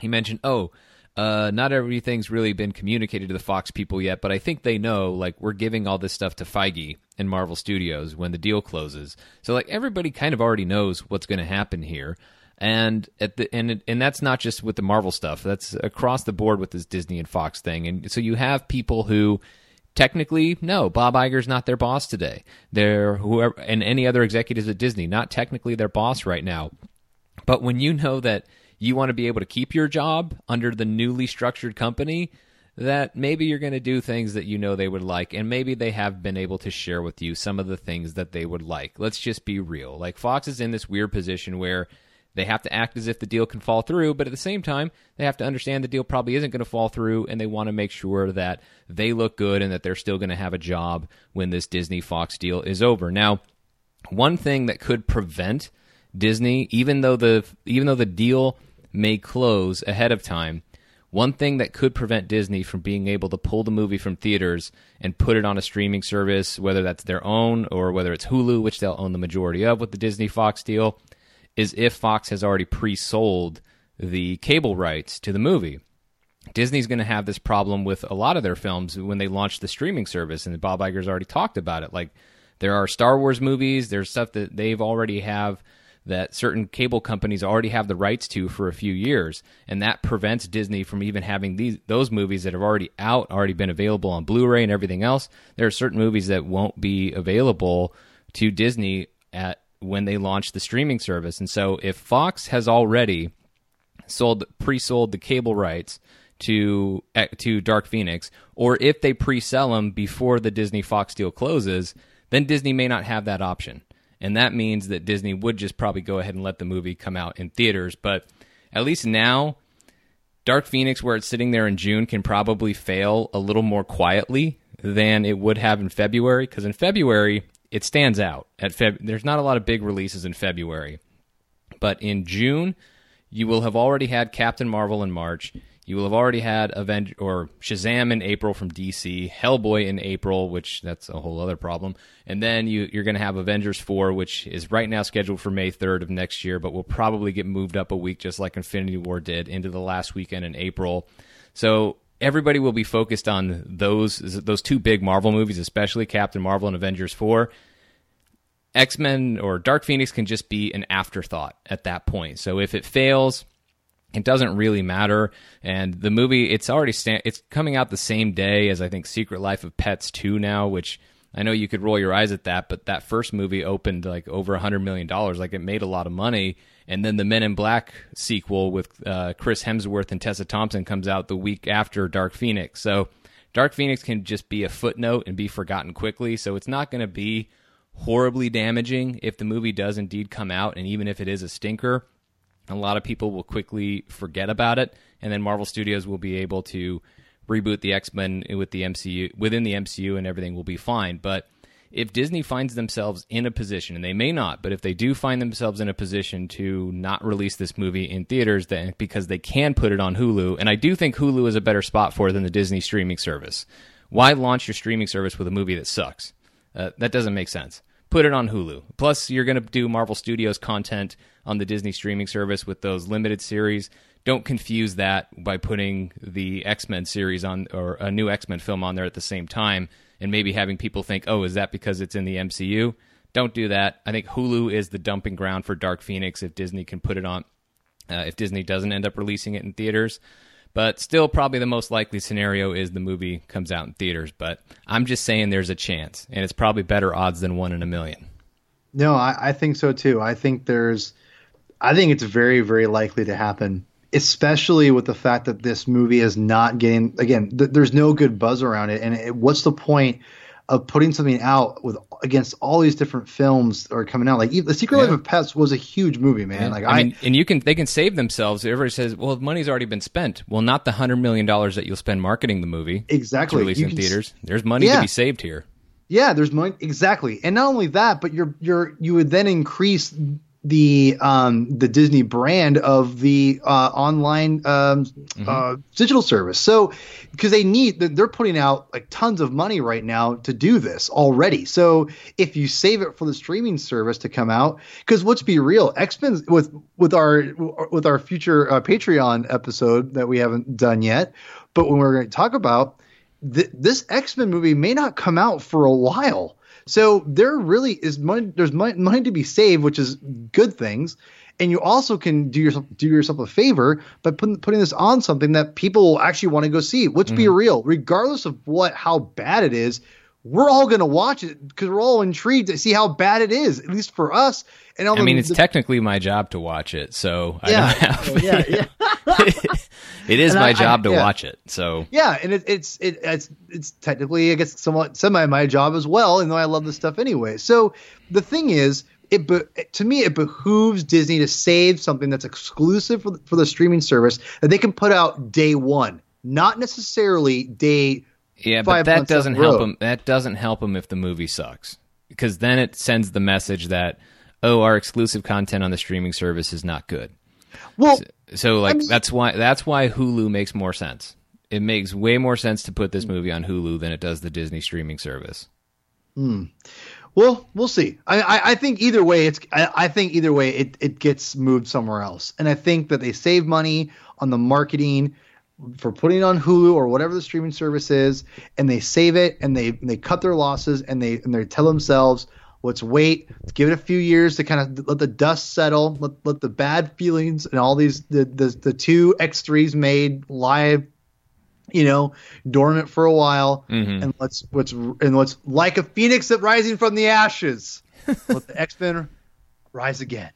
he mentioned, oh, uh, not everything's really been communicated to the Fox people yet, but I think they know. Like we're giving all this stuff to Feige and Marvel Studios when the deal closes, so like everybody kind of already knows what's going to happen here. And at the and and that's not just with the Marvel stuff. That's across the board with this Disney and Fox thing. And so you have people who technically no bob Iger's not their boss today they're whoever and any other executives at disney not technically their boss right now but when you know that you want to be able to keep your job under the newly structured company that maybe you're going to do things that you know they would like and maybe they have been able to share with you some of the things that they would like let's just be real like fox is in this weird position where they have to act as if the deal can fall through, but at the same time, they have to understand the deal probably isn't going to fall through, and they want to make sure that they look good and that they're still going to have a job when this Disney Fox deal is over. Now, one thing that could prevent Disney, even though the even though the deal may close ahead of time, one thing that could prevent Disney from being able to pull the movie from theaters and put it on a streaming service, whether that's their own or whether it's Hulu, which they'll own the majority of with the Disney Fox deal, is if Fox has already pre-sold the cable rights to the movie. Disney's going to have this problem with a lot of their films when they launch the streaming service, and Bob Iger's already talked about it. Like there are Star Wars movies, there's stuff that they've already have that certain cable companies already have the rights to for a few years, and that prevents Disney from even having these those movies that have already out, already been available on Blu-ray and everything else. There are certain movies that won't be available to Disney at when they launch the streaming service. And so if Fox has already sold pre-sold the cable rights to eh, to Dark Phoenix, or if they pre-sell them before the Disney Fox deal closes, then Disney may not have that option, and that means that Disney would just probably go ahead and let the movie come out in theaters. But at least now, Dark Phoenix, where it's sitting there in June, can probably fail a little more quietly than it would have in February, because in February it stands out. At Feb- there's not a lot of big releases in February, but in June you will have already had Captain Marvel in March. You will have already had Avenge or Shazam in April from DC, Hellboy in April, which that's a whole other problem, and then you, you're going to have Avengers four, which is right now scheduled for May 3rd of next year, but will probably get moved up a week, just like Infinity War did, into the last weekend in April. So everybody will be focused on those those two big Marvel movies, especially Captain Marvel and Avengers four. X Men or Dark Phoenix can just be an afterthought at that point. So if it fails, it doesn't really matter. And the movie, it's already sta- it's coming out the same day as I think Secret Life of Pets two now, which I know you could roll your eyes at that, but that first movie opened like over a hundred million dollars, like it made a lot of money. And then the Men in Black sequel with uh, Chris Hemsworth and Tessa Thompson comes out the week after Dark Phoenix. So Dark Phoenix can just be a footnote and be forgotten quickly. So it's not going to be horribly damaging if the movie does indeed come out, and even if it is a stinker, a lot of people will quickly forget about it, and then Marvel Studios will be able to reboot the X Men with the MCU within the MCU, and everything will be fine. But if Disney finds themselves in a position, and they may not, but if they do find themselves in a position to not release this movie in theaters, then because they can put it on Hulu, and I do think Hulu is a better spot for it than the Disney streaming service. Why launch your streaming service with a movie that sucks? Uh, that doesn't make sense. Put it on Hulu. Plus, you're going to do Marvel Studios content on the Disney streaming service with those limited series. Don't confuse that by putting the X Men series on or a new X Men film on there at the same time and maybe having people think, oh, is that because it's in the MCU? Don't do that. I think Hulu is the dumping ground for Dark Phoenix if Disney can put it on, uh, if Disney doesn't end up releasing it in theaters. But still, probably the most likely scenario is the movie comes out in theaters. But I'm just saying there's a chance, and it's probably better odds than one in a million. No, I, I think so too. I think there's, I think it's very, very likely to happen, especially with the fact that this movie is not getting, again, th- there's no good buzz around it. And it, what's the point of putting something out with against all these different films that are coming out? Like The Secret Yeah. Life of Pets was a huge movie, man. Like I, I mean, and you can they can save themselves. Everybody says, "Well, money's already been spent." Well, not the hundred million dollars that you'll spend marketing the movie Exactly. to release You in can s- theaters. There's money to be saved here. Yeah, there's money exactly, and not only that, but you're you're you would then increase the um the Disney brand of the uh, online um uh, digital service. So because they need they're putting out like tons of money right now to do this already. So if you save it for the streaming service to come out, because let's be real, X Men with with our with our future uh, Patreon episode that we haven't done yet, but when we're going to talk about th- this X Men movie may not come out for a while. So there really is money. There's money, money to be saved, which is good things. And you also can do yourself do yourself a favor by putting putting this on something that people will actually want to go see. Let's be mm-hmm. real, regardless of what how bad it is, we're all going to watch it because we're all intrigued to see how bad it is, at least for us. And I mean, it's technically my job to watch it, so I yeah, don't have. yeah, yeah. (laughs) it is And my I- I- job to yeah. watch it. So Yeah, and it, it's it, it's it's technically I guess somewhat semi my job as well, and though I love this stuff anyway. So the thing is, it be, to me it behooves Disney to save something that's exclusive for the, for the streaming service that they can put out day one, not necessarily day. Yeah, but that doesn't help road. them. That doesn't help them if the movie sucks, because then it sends the message that oh, our exclusive content on the streaming service is not good. Well, So like mean- that's why that's why Hulu makes more sense. It makes way more sense to put this movie on Hulu than it does the Disney streaming service. Hmm. Well, we'll see. I, I, I think either way, it's. I, I think either way, it, it gets moved somewhere else, and I think that they save money on the marketing for putting it on Hulu or whatever the streaming service is, and they save it and they they cut their losses and they and they tell themselves, let's wait, let's give it a few years to kind of let the dust settle, let, let the bad feelings and all these the the, the two X threes made live you know, dormant for a while, mm-hmm. and let's let's and let's like a phoenix that rising from the ashes, (laughs) let the X Men rise again.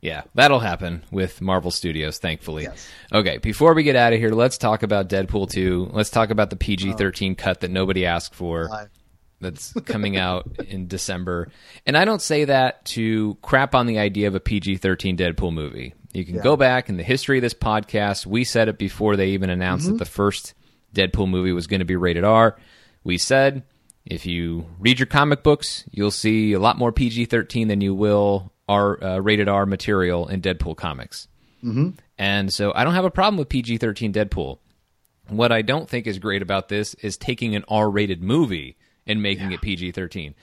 Yeah, that'll happen with Marvel Studios, thankfully. Yes. Okay, before we get out of here, let's talk about Deadpool 2. Let's talk about the PG 13 cut that nobody asked for Live. that's coming out (laughs) in December. And I don't say that to crap on the idea of a PG 13 Deadpool movie. You can go back in the history of this podcast. We said it before they even announced mm-hmm. that the first Deadpool movie was going to be rated R. We said if you read your comic books, you'll see a lot more PG 13 than you will R, uh, rated R material in Deadpool comics. Mm-hmm. And so I don't have a problem with PG 13 Deadpool. What I don't think is great about this is taking an R rated movie and making it PG 13.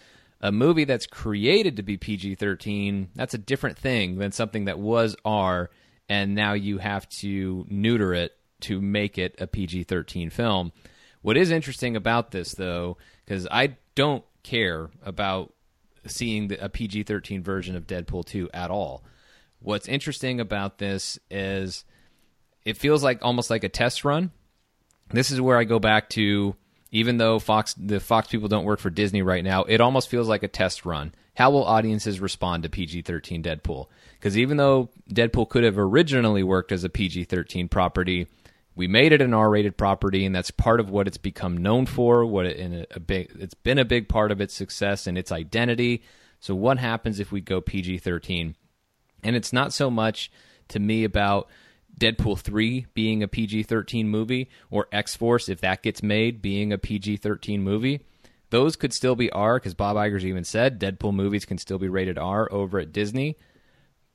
A movie that's created to be PG 13, that's a different thing than something that was R and now you have to neuter it to make it a PG 13 film. What is interesting about this, though, because I don't care about seeing the, a PG 13 version of Deadpool 2 at all. What's interesting about this is it feels like almost like a test run. This is where I go back to even though Fox the Fox people don't work for Disney right now, it almost feels like a test run. How will audiences respond to PG-13 Deadpool? Because even though Deadpool could have originally worked as a PG-13 property, we made it an R-rated property, and that's part of what it's become known for. What it, in a, a big, it's been a big part of its success and its identity. So, what happens if we go PG-13? And it's not so much to me about Deadpool 3 being a PG 13 movie or X Force, if that gets made, being a PG 13 movie. Those could still be R, because Bob Iger's even said Deadpool movies can still be rated R over at Disney.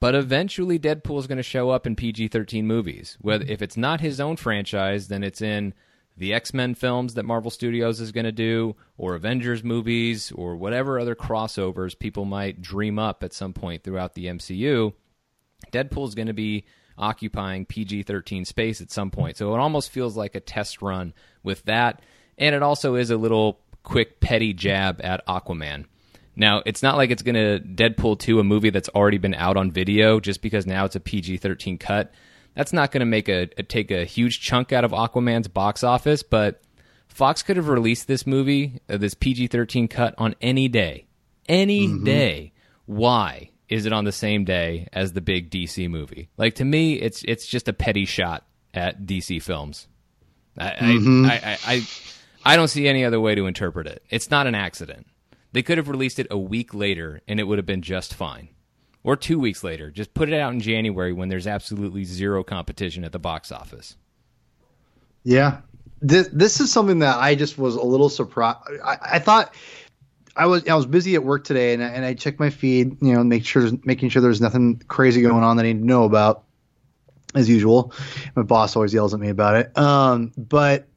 But eventually, Deadpool is going to show up in PG 13 movies. Whether If it's not his own franchise, then it's in the X Men films that Marvel Studios is going to do, or Avengers movies, or whatever other crossovers people might dream up at some point throughout the MCU. Deadpool is going to be occupying PG 13 space at some point. So it almost feels like a test run with that. And it also is a little quick, petty jab at Aquaman. Now, it's not like it's going to Deadpool 2, a movie that's already been out on video, just because now it's a PG 13 cut. that's not going to make a, a take a huge chunk out of Aquaman's box office, but Fox could have released this movie, uh, this PG 13 cut, on any day. Any Mm-hmm. day. Why is it on the same day as the big DC movie? Like, to me, it's it's just a petty shot at DC films. I, Mm-hmm. I, I, I, I don't see any other way to interpret it. It's not an accident. They could have released it a week later and it would have been just fine. Or two weeks later. Just put it out in January when there's absolutely zero competition at the box office. Yeah, this this is something that I just was a little surprised. I, I thought I was I was busy at work today, and I, and I checked my feed, you know, make sure making sure there's nothing crazy going on that I need to know about, as usual. My boss always yells at me about it. Um, but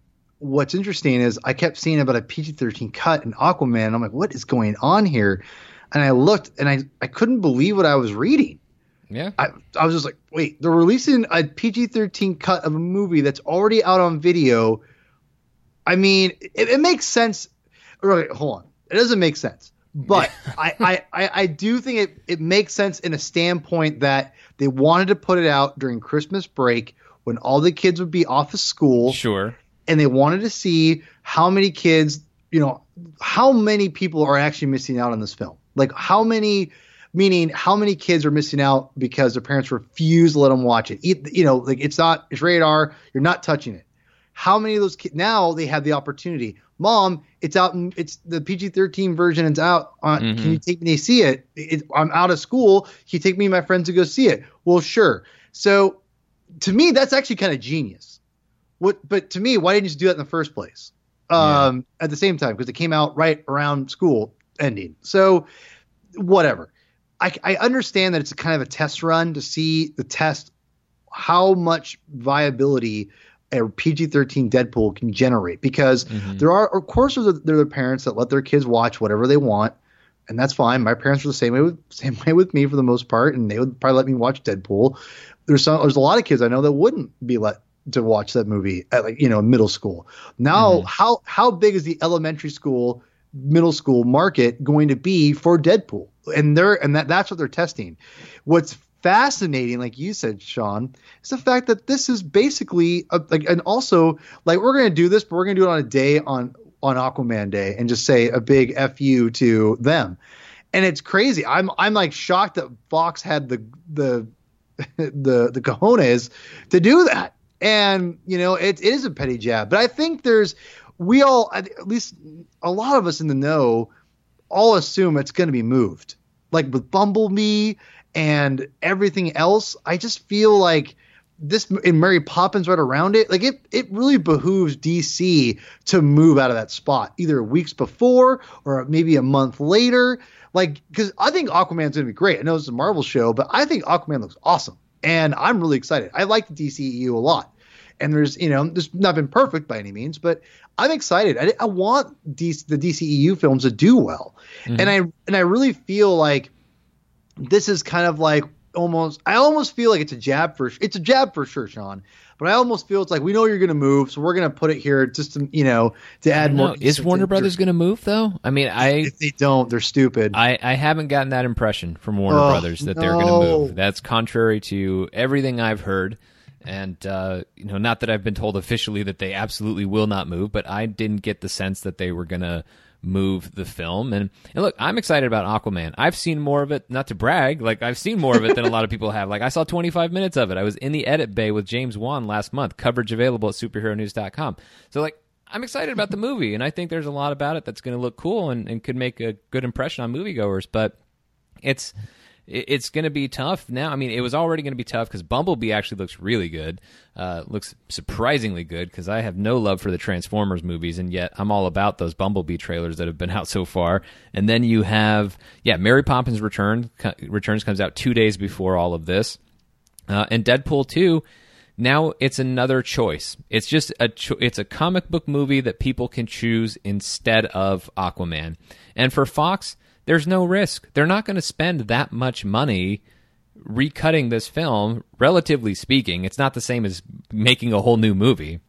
what's interesting is I kept seeing about a PG-13 cut in Aquaman. And I'm like, what is going on here? And I looked, and I I couldn't believe what I was reading. Yeah. I, I was just like, wait, they're releasing a PG 13 cut of a movie that's already out on video. I mean, it, it makes sense. Wait, hold on. It doesn't make sense. But (laughs) I, I, I, I do think it, it makes sense in a standpoint that they wanted to put it out during Christmas break when all the kids would be off of school Sure. And they wanted to see how many kids, you know, how many people are actually missing out on this film. Like how many, meaning how many kids are missing out because their parents refuse to let them watch it. You know, like it's not, it's radar. You're not touching it. How many of those kids now they have the opportunity? Mom, it's out. In, it's the PG-13 version. It's out. On, Can mm-hmm. you take me to see it? it? I'm out of school. Can you take me and my friends to go see it? Well, sure. So, to me, that's actually kind of genius. What? But to me, why didn't you just do that in the first place? Um, At the same time, because it came out right around school ending. So, whatever. I, I understand that it's a kind of a test run to see the test how much viability a PG-13 Deadpool can generate because there are of course there are, there are parents that let their kids watch whatever they want and that's fine. My parents were the same way with same (laughs) way with me for the most part, and they would probably let me watch Deadpool. There's some there's a lot of kids I know that wouldn't be let to watch that movie at like you know middle school. Now mm-hmm. how how big is the elementary school middle school market going to be for Deadpool? And they're and that that's what they're testing. What's fascinating, like you said, Sean, is the fact that this is basically a, like, and also like we're going to do this, but we're going to do it on a day on on Aquaman Day and just say a big fu to them. And it's crazy. I'm I'm like shocked that Fox had the the (laughs) the the cojones to do that. And you know, it, it is a petty jab, but I think there's we all at least a lot of us in the know all assume it's going to be moved. Like with Bumblebee and everything else, I just feel like this and Mary Poppins right around it, like it it really behooves DC to move out of that spot either weeks before or maybe a month later. Like because I think Aquaman's gonna be great. I know it's a Marvel show, but I think Aquaman looks awesome, and I'm really excited. I like the DCEU a lot, and there's you know there's not been perfect by any means, but I'm excited. I, I want DC, the DCEU films to do well, mm-hmm. and I and I really feel like this is kind of like almost I almost feel like it's a jab for it's a jab for sure, Sean. But I almost feel it's like we know you're going to move, so we're going to put it here just to you know to add more. No, is Warner Brothers going to move though? I mean, I If they don't, they're stupid. I, I haven't gotten that impression from Warner Oh, Brothers that they're going to move. That's contrary to everything I've heard. And uh, you know, not that I've been told officially that they absolutely will not move, but I didn't get the sense that they were going to move the film. And, and look, I'm excited about Aquaman. I've seen more of it, not to brag, like I've seen more of it than a lot of people have. Like I saw 25 minutes of it. I was in the edit bay with James Wan last month. Coverage available at superheronews.com. So like I'm excited about the movie, and I think there's a lot about it that's going to look cool and, and could make a good impression on moviegoers. But it's it- it's going to be tough now. I mean, it was already going to be tough because Bumblebee actually looks really good, uh, looks surprisingly good. Because I have no love for the Transformers movies, and yet I'm all about those Bumblebee trailers that have been (laughs) out so far. And then you have, yeah, Mary Poppins Return co- Returns comes out two days before all of this, uh, and Deadpool two. Now it's another choice. It's just a cho- it's a comic book movie that people can choose instead of Aquaman. And for Fox, there's no risk. They're not going to spend that much money recutting this film, relatively speaking. It's not the same as making a whole new movie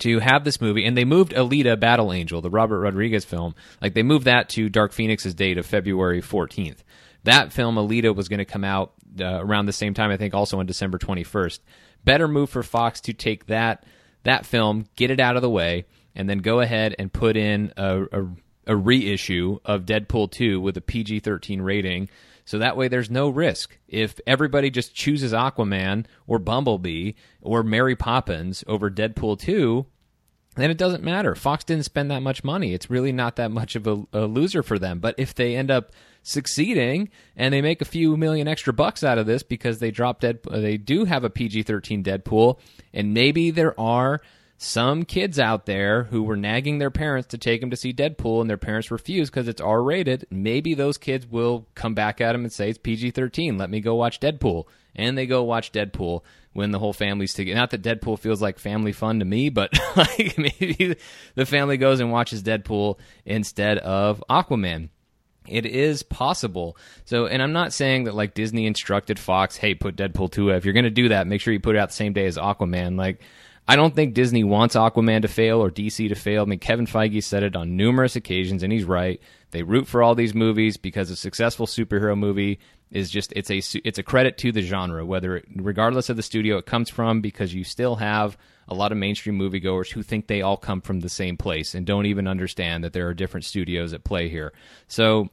to have this movie, and they moved Alita Battle Angel, the Robert Rodriguez film, like they moved that to Dark Phoenix's date of February 14th. That film, Alita, was going to come out uh, around the same time, I think, also on December 21st. better move for Fox to take that that film, get it out of the way, and then go ahead and put in a, a, a reissue of Deadpool 2 with a PG 13 rating. So that way there's no risk. If everybody just chooses Aquaman or Bumblebee or Mary Poppins over Deadpool 2, then it doesn't matter. Fox didn't spend that much money. It's really not that much of a, a, loser for them. But if they end up succeeding and they make a few million extra bucks out of this because they drop Dead, they do have a PG thirteen Deadpool, and maybe there are some kids out there who were nagging their parents to take them to see Deadpool and their parents refused because it's R rated, maybe those kids will come back at them and say it's PG 13. Let me go watch Deadpool. And they go watch Deadpool when the whole family's together. Not that Deadpool feels like family fun to me, but (laughs) like maybe the family goes and watches Deadpool instead of Aquaman. It is possible. So, and I'm not saying that like Disney instructed Fox, hey, put Deadpool 2 If you're going to do that, make sure you put it out the same day as Aquaman. Like, I don't think Disney wants Aquaman to fail or DC to fail. I mean, Kevin Feige said it on numerous occasions, and he's right. They root for all these movies because a successful superhero movie is just it's a it's a credit to the genre, whether it, regardless of the studio it comes from, because you still have a lot of mainstream moviegoers who think they all come from the same place and don't even understand that there are different studios at play here. So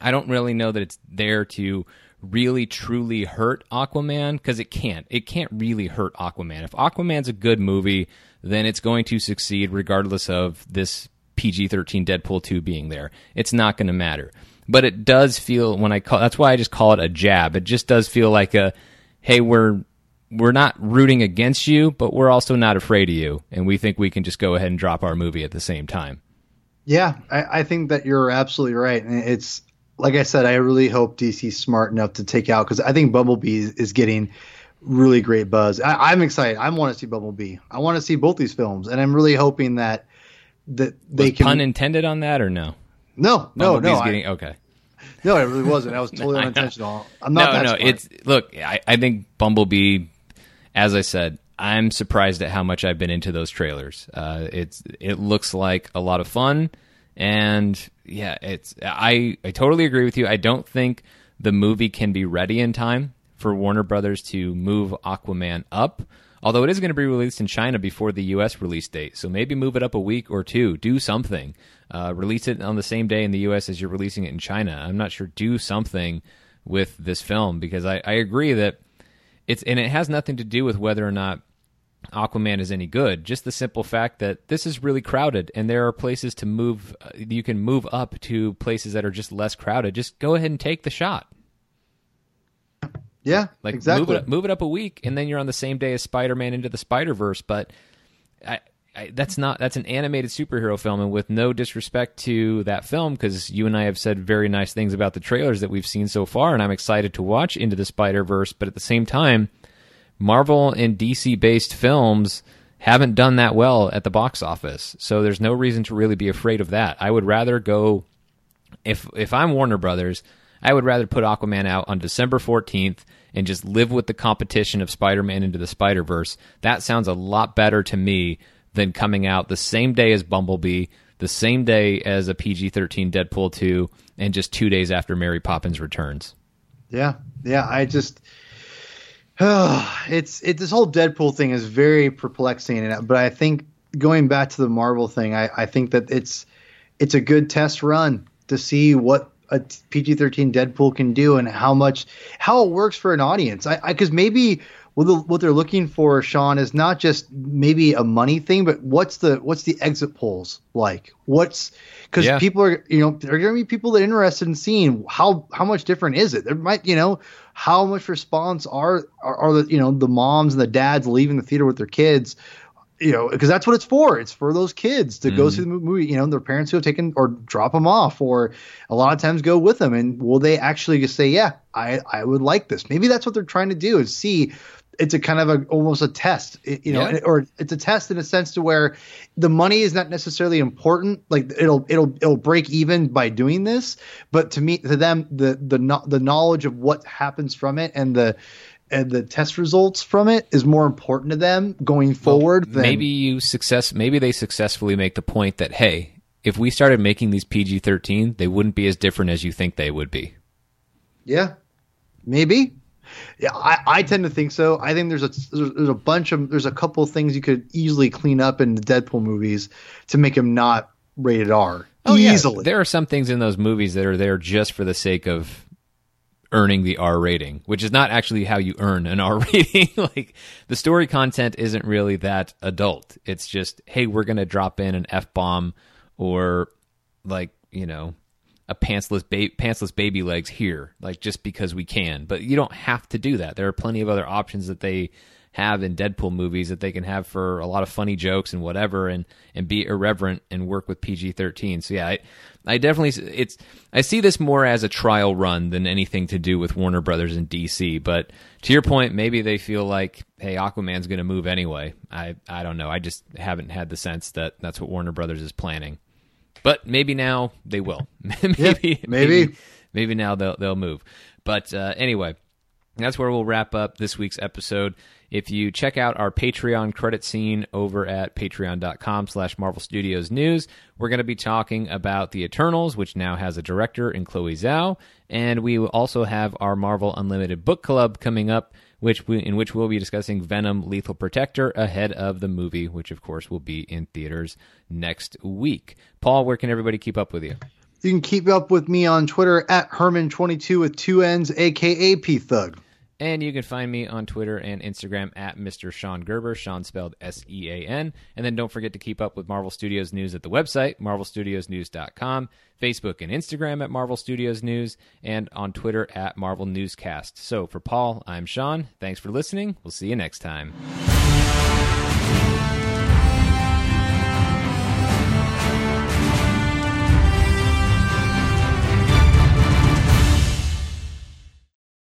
I don't really know that it's there to really truly hurt Aquaman because it can't. It can't really hurt Aquaman. If Aquaman's a good movie, then it's going to succeed regardless of this PG 13 Deadpool 2 being there. It's not going to matter. But it does feel when I call that's why I just call it a jab. It just does feel like a hey, we're we're not rooting against you, but we're also not afraid of you, and we think we can just go ahead and drop our movie at the same time. Yeah, I, I think that you're absolutely right. It's like I said, I really hope DC's smart enough to take out because I think Bumblebee is getting really great buzz. I, am excited. I want to see Bumblebee. I want to see both these films, and I'm really hoping that that they Was can. Pun intended on that or no? No, no, no. Getting, I, okay. No, it really wasn't. (laughs) I was totally no, unintentional. I'm not. No, no. Smart. It's look. I, I think Bumblebee. As I said, I'm surprised at how much I've been into those trailers. Uh, it's it looks like a lot of fun, and yeah, it's I I totally agree with you. I don't think the movie can be ready in time for Warner Brothers to move Aquaman up. Although it is going to be released in China before the U.S. release date, so maybe move it up a week or two. Do something. Uh, release it on the same day in the U.S. as you're releasing it in China. I'm not sure. Do something with this film because I, I agree that it's and it has nothing to do with whether or not Aquaman is any good. Just the simple fact that this is really crowded, and there are places to move. Uh, you can move up to places that are just less crowded. Just go ahead and take the shot. Yeah, like exactly. move it, up, move it up a week, and then you're on the same day as Spider-Man into the Spider Verse. But I, I, that's not that's an animated superhero film, and with no disrespect to that film, because you and I have said very nice things about the trailers that we've seen so far, and I'm excited to watch Into the Spider Verse. But at the same time, Marvel and DC based films haven't done that well at the box office, so there's no reason to really be afraid of that. I would rather go if if I'm Warner Brothers. I would rather put Aquaman out on December 14th and just live with the competition of Spider Man into the Spider Verse. That sounds a lot better to me than coming out the same day as Bumblebee, the same day as a PG 13 Deadpool 2, and just two days after Mary Poppins returns. Yeah. Yeah. I just. (sighs) It's it. This whole Deadpool thing is very perplexing, and but I think going back to the Marvel thing, I, I think that it's it's a good test run to see what a PG-13 Deadpool can do and how much how it works for an audience. I because maybe what, the, what they're looking for, Sean, is not just maybe a money thing, but what's the what's the exit polls like? What's because Yeah. people are you know there are going to be people that are interested in seeing how how much different is it? There might you know how much response are are, are the you know the moms and the dads leaving the theater with their kids you know, because that's what it's for. It's for those kids to go mm-hmm. see the movie. You know, their parents who have taken or drop them off, or a lot of times go with them. And will they actually just say, "Yeah, I I would like this"? Maybe that's what they're trying to do is see. It's a kind of a almost a test, you know, Yeah. or it's a test in a sense to where the money is not necessarily important. Like it'll it'll it'll break even by doing this, but to me to them the the the knowledge of what happens from it and the and the test results from it is more important to them going forward than maybe you success maybe they successfully make the point that hey if we started making these pg-13 they wouldn't be as different as you think they would be Yeah, maybe. Yeah, I, I tend to think so. I think there's a there's a bunch of there's a couple of things you could easily clean up in the Deadpool movies to make them not rated R. Oh, yeah. easily. There are some things in those movies that are there just for the sake of earning the R rating, which is not actually how you earn an (laughs) R rating. (laughs) like the story content isn't really that adult. It's just, hey, we're going to drop in an F bomb or like, you know, a pantsless ba- pantsless baby legs here, like just because we can. But you don't have to do that. There are plenty of other options that they have in Deadpool movies that they can have for a lot of funny jokes and whatever, and and be irreverent and work with PG thirteen. So yeah, I, I definitely it's I see this more as a trial run than anything to do with Warner Brothers and DC. But to your point, maybe they feel like hey, Aquaman's going to move anyway. I I don't know. I just haven't had the sense that that's what Warner Brothers is planning. But maybe now they will. (laughs) maybe, Yeah, maybe. maybe maybe now they'll they'll move. But uh, anyway, that's where we'll wrap up this week's episode. If you check out our Patreon credit scene over at patreon.com slash Marvel Studios News, we're going to be talking about The Eternals, which now has a director in Chloe Zhao. And we will also have our Marvel Unlimited Book Club coming up, which we, in which we'll be discussing Venom Lethal Protector ahead of the movie, which of course will be in theaters next week. Paul, where can everybody keep up with you? You can keep up with me on Twitter at Hermann22 with two N's, aka P Thug. And you can find me on Twitter and Instagram at Mr. Sean Gerber, Sean spelled S E A N. And then don't forget to keep up with Marvel Studios News at the website, marvelstudiosnews.com, Facebook and Instagram at Marvel Studios News, and on Twitter at Marvel Newscast. So for Paul, I'm Sean. Thanks for listening. We'll see you next time.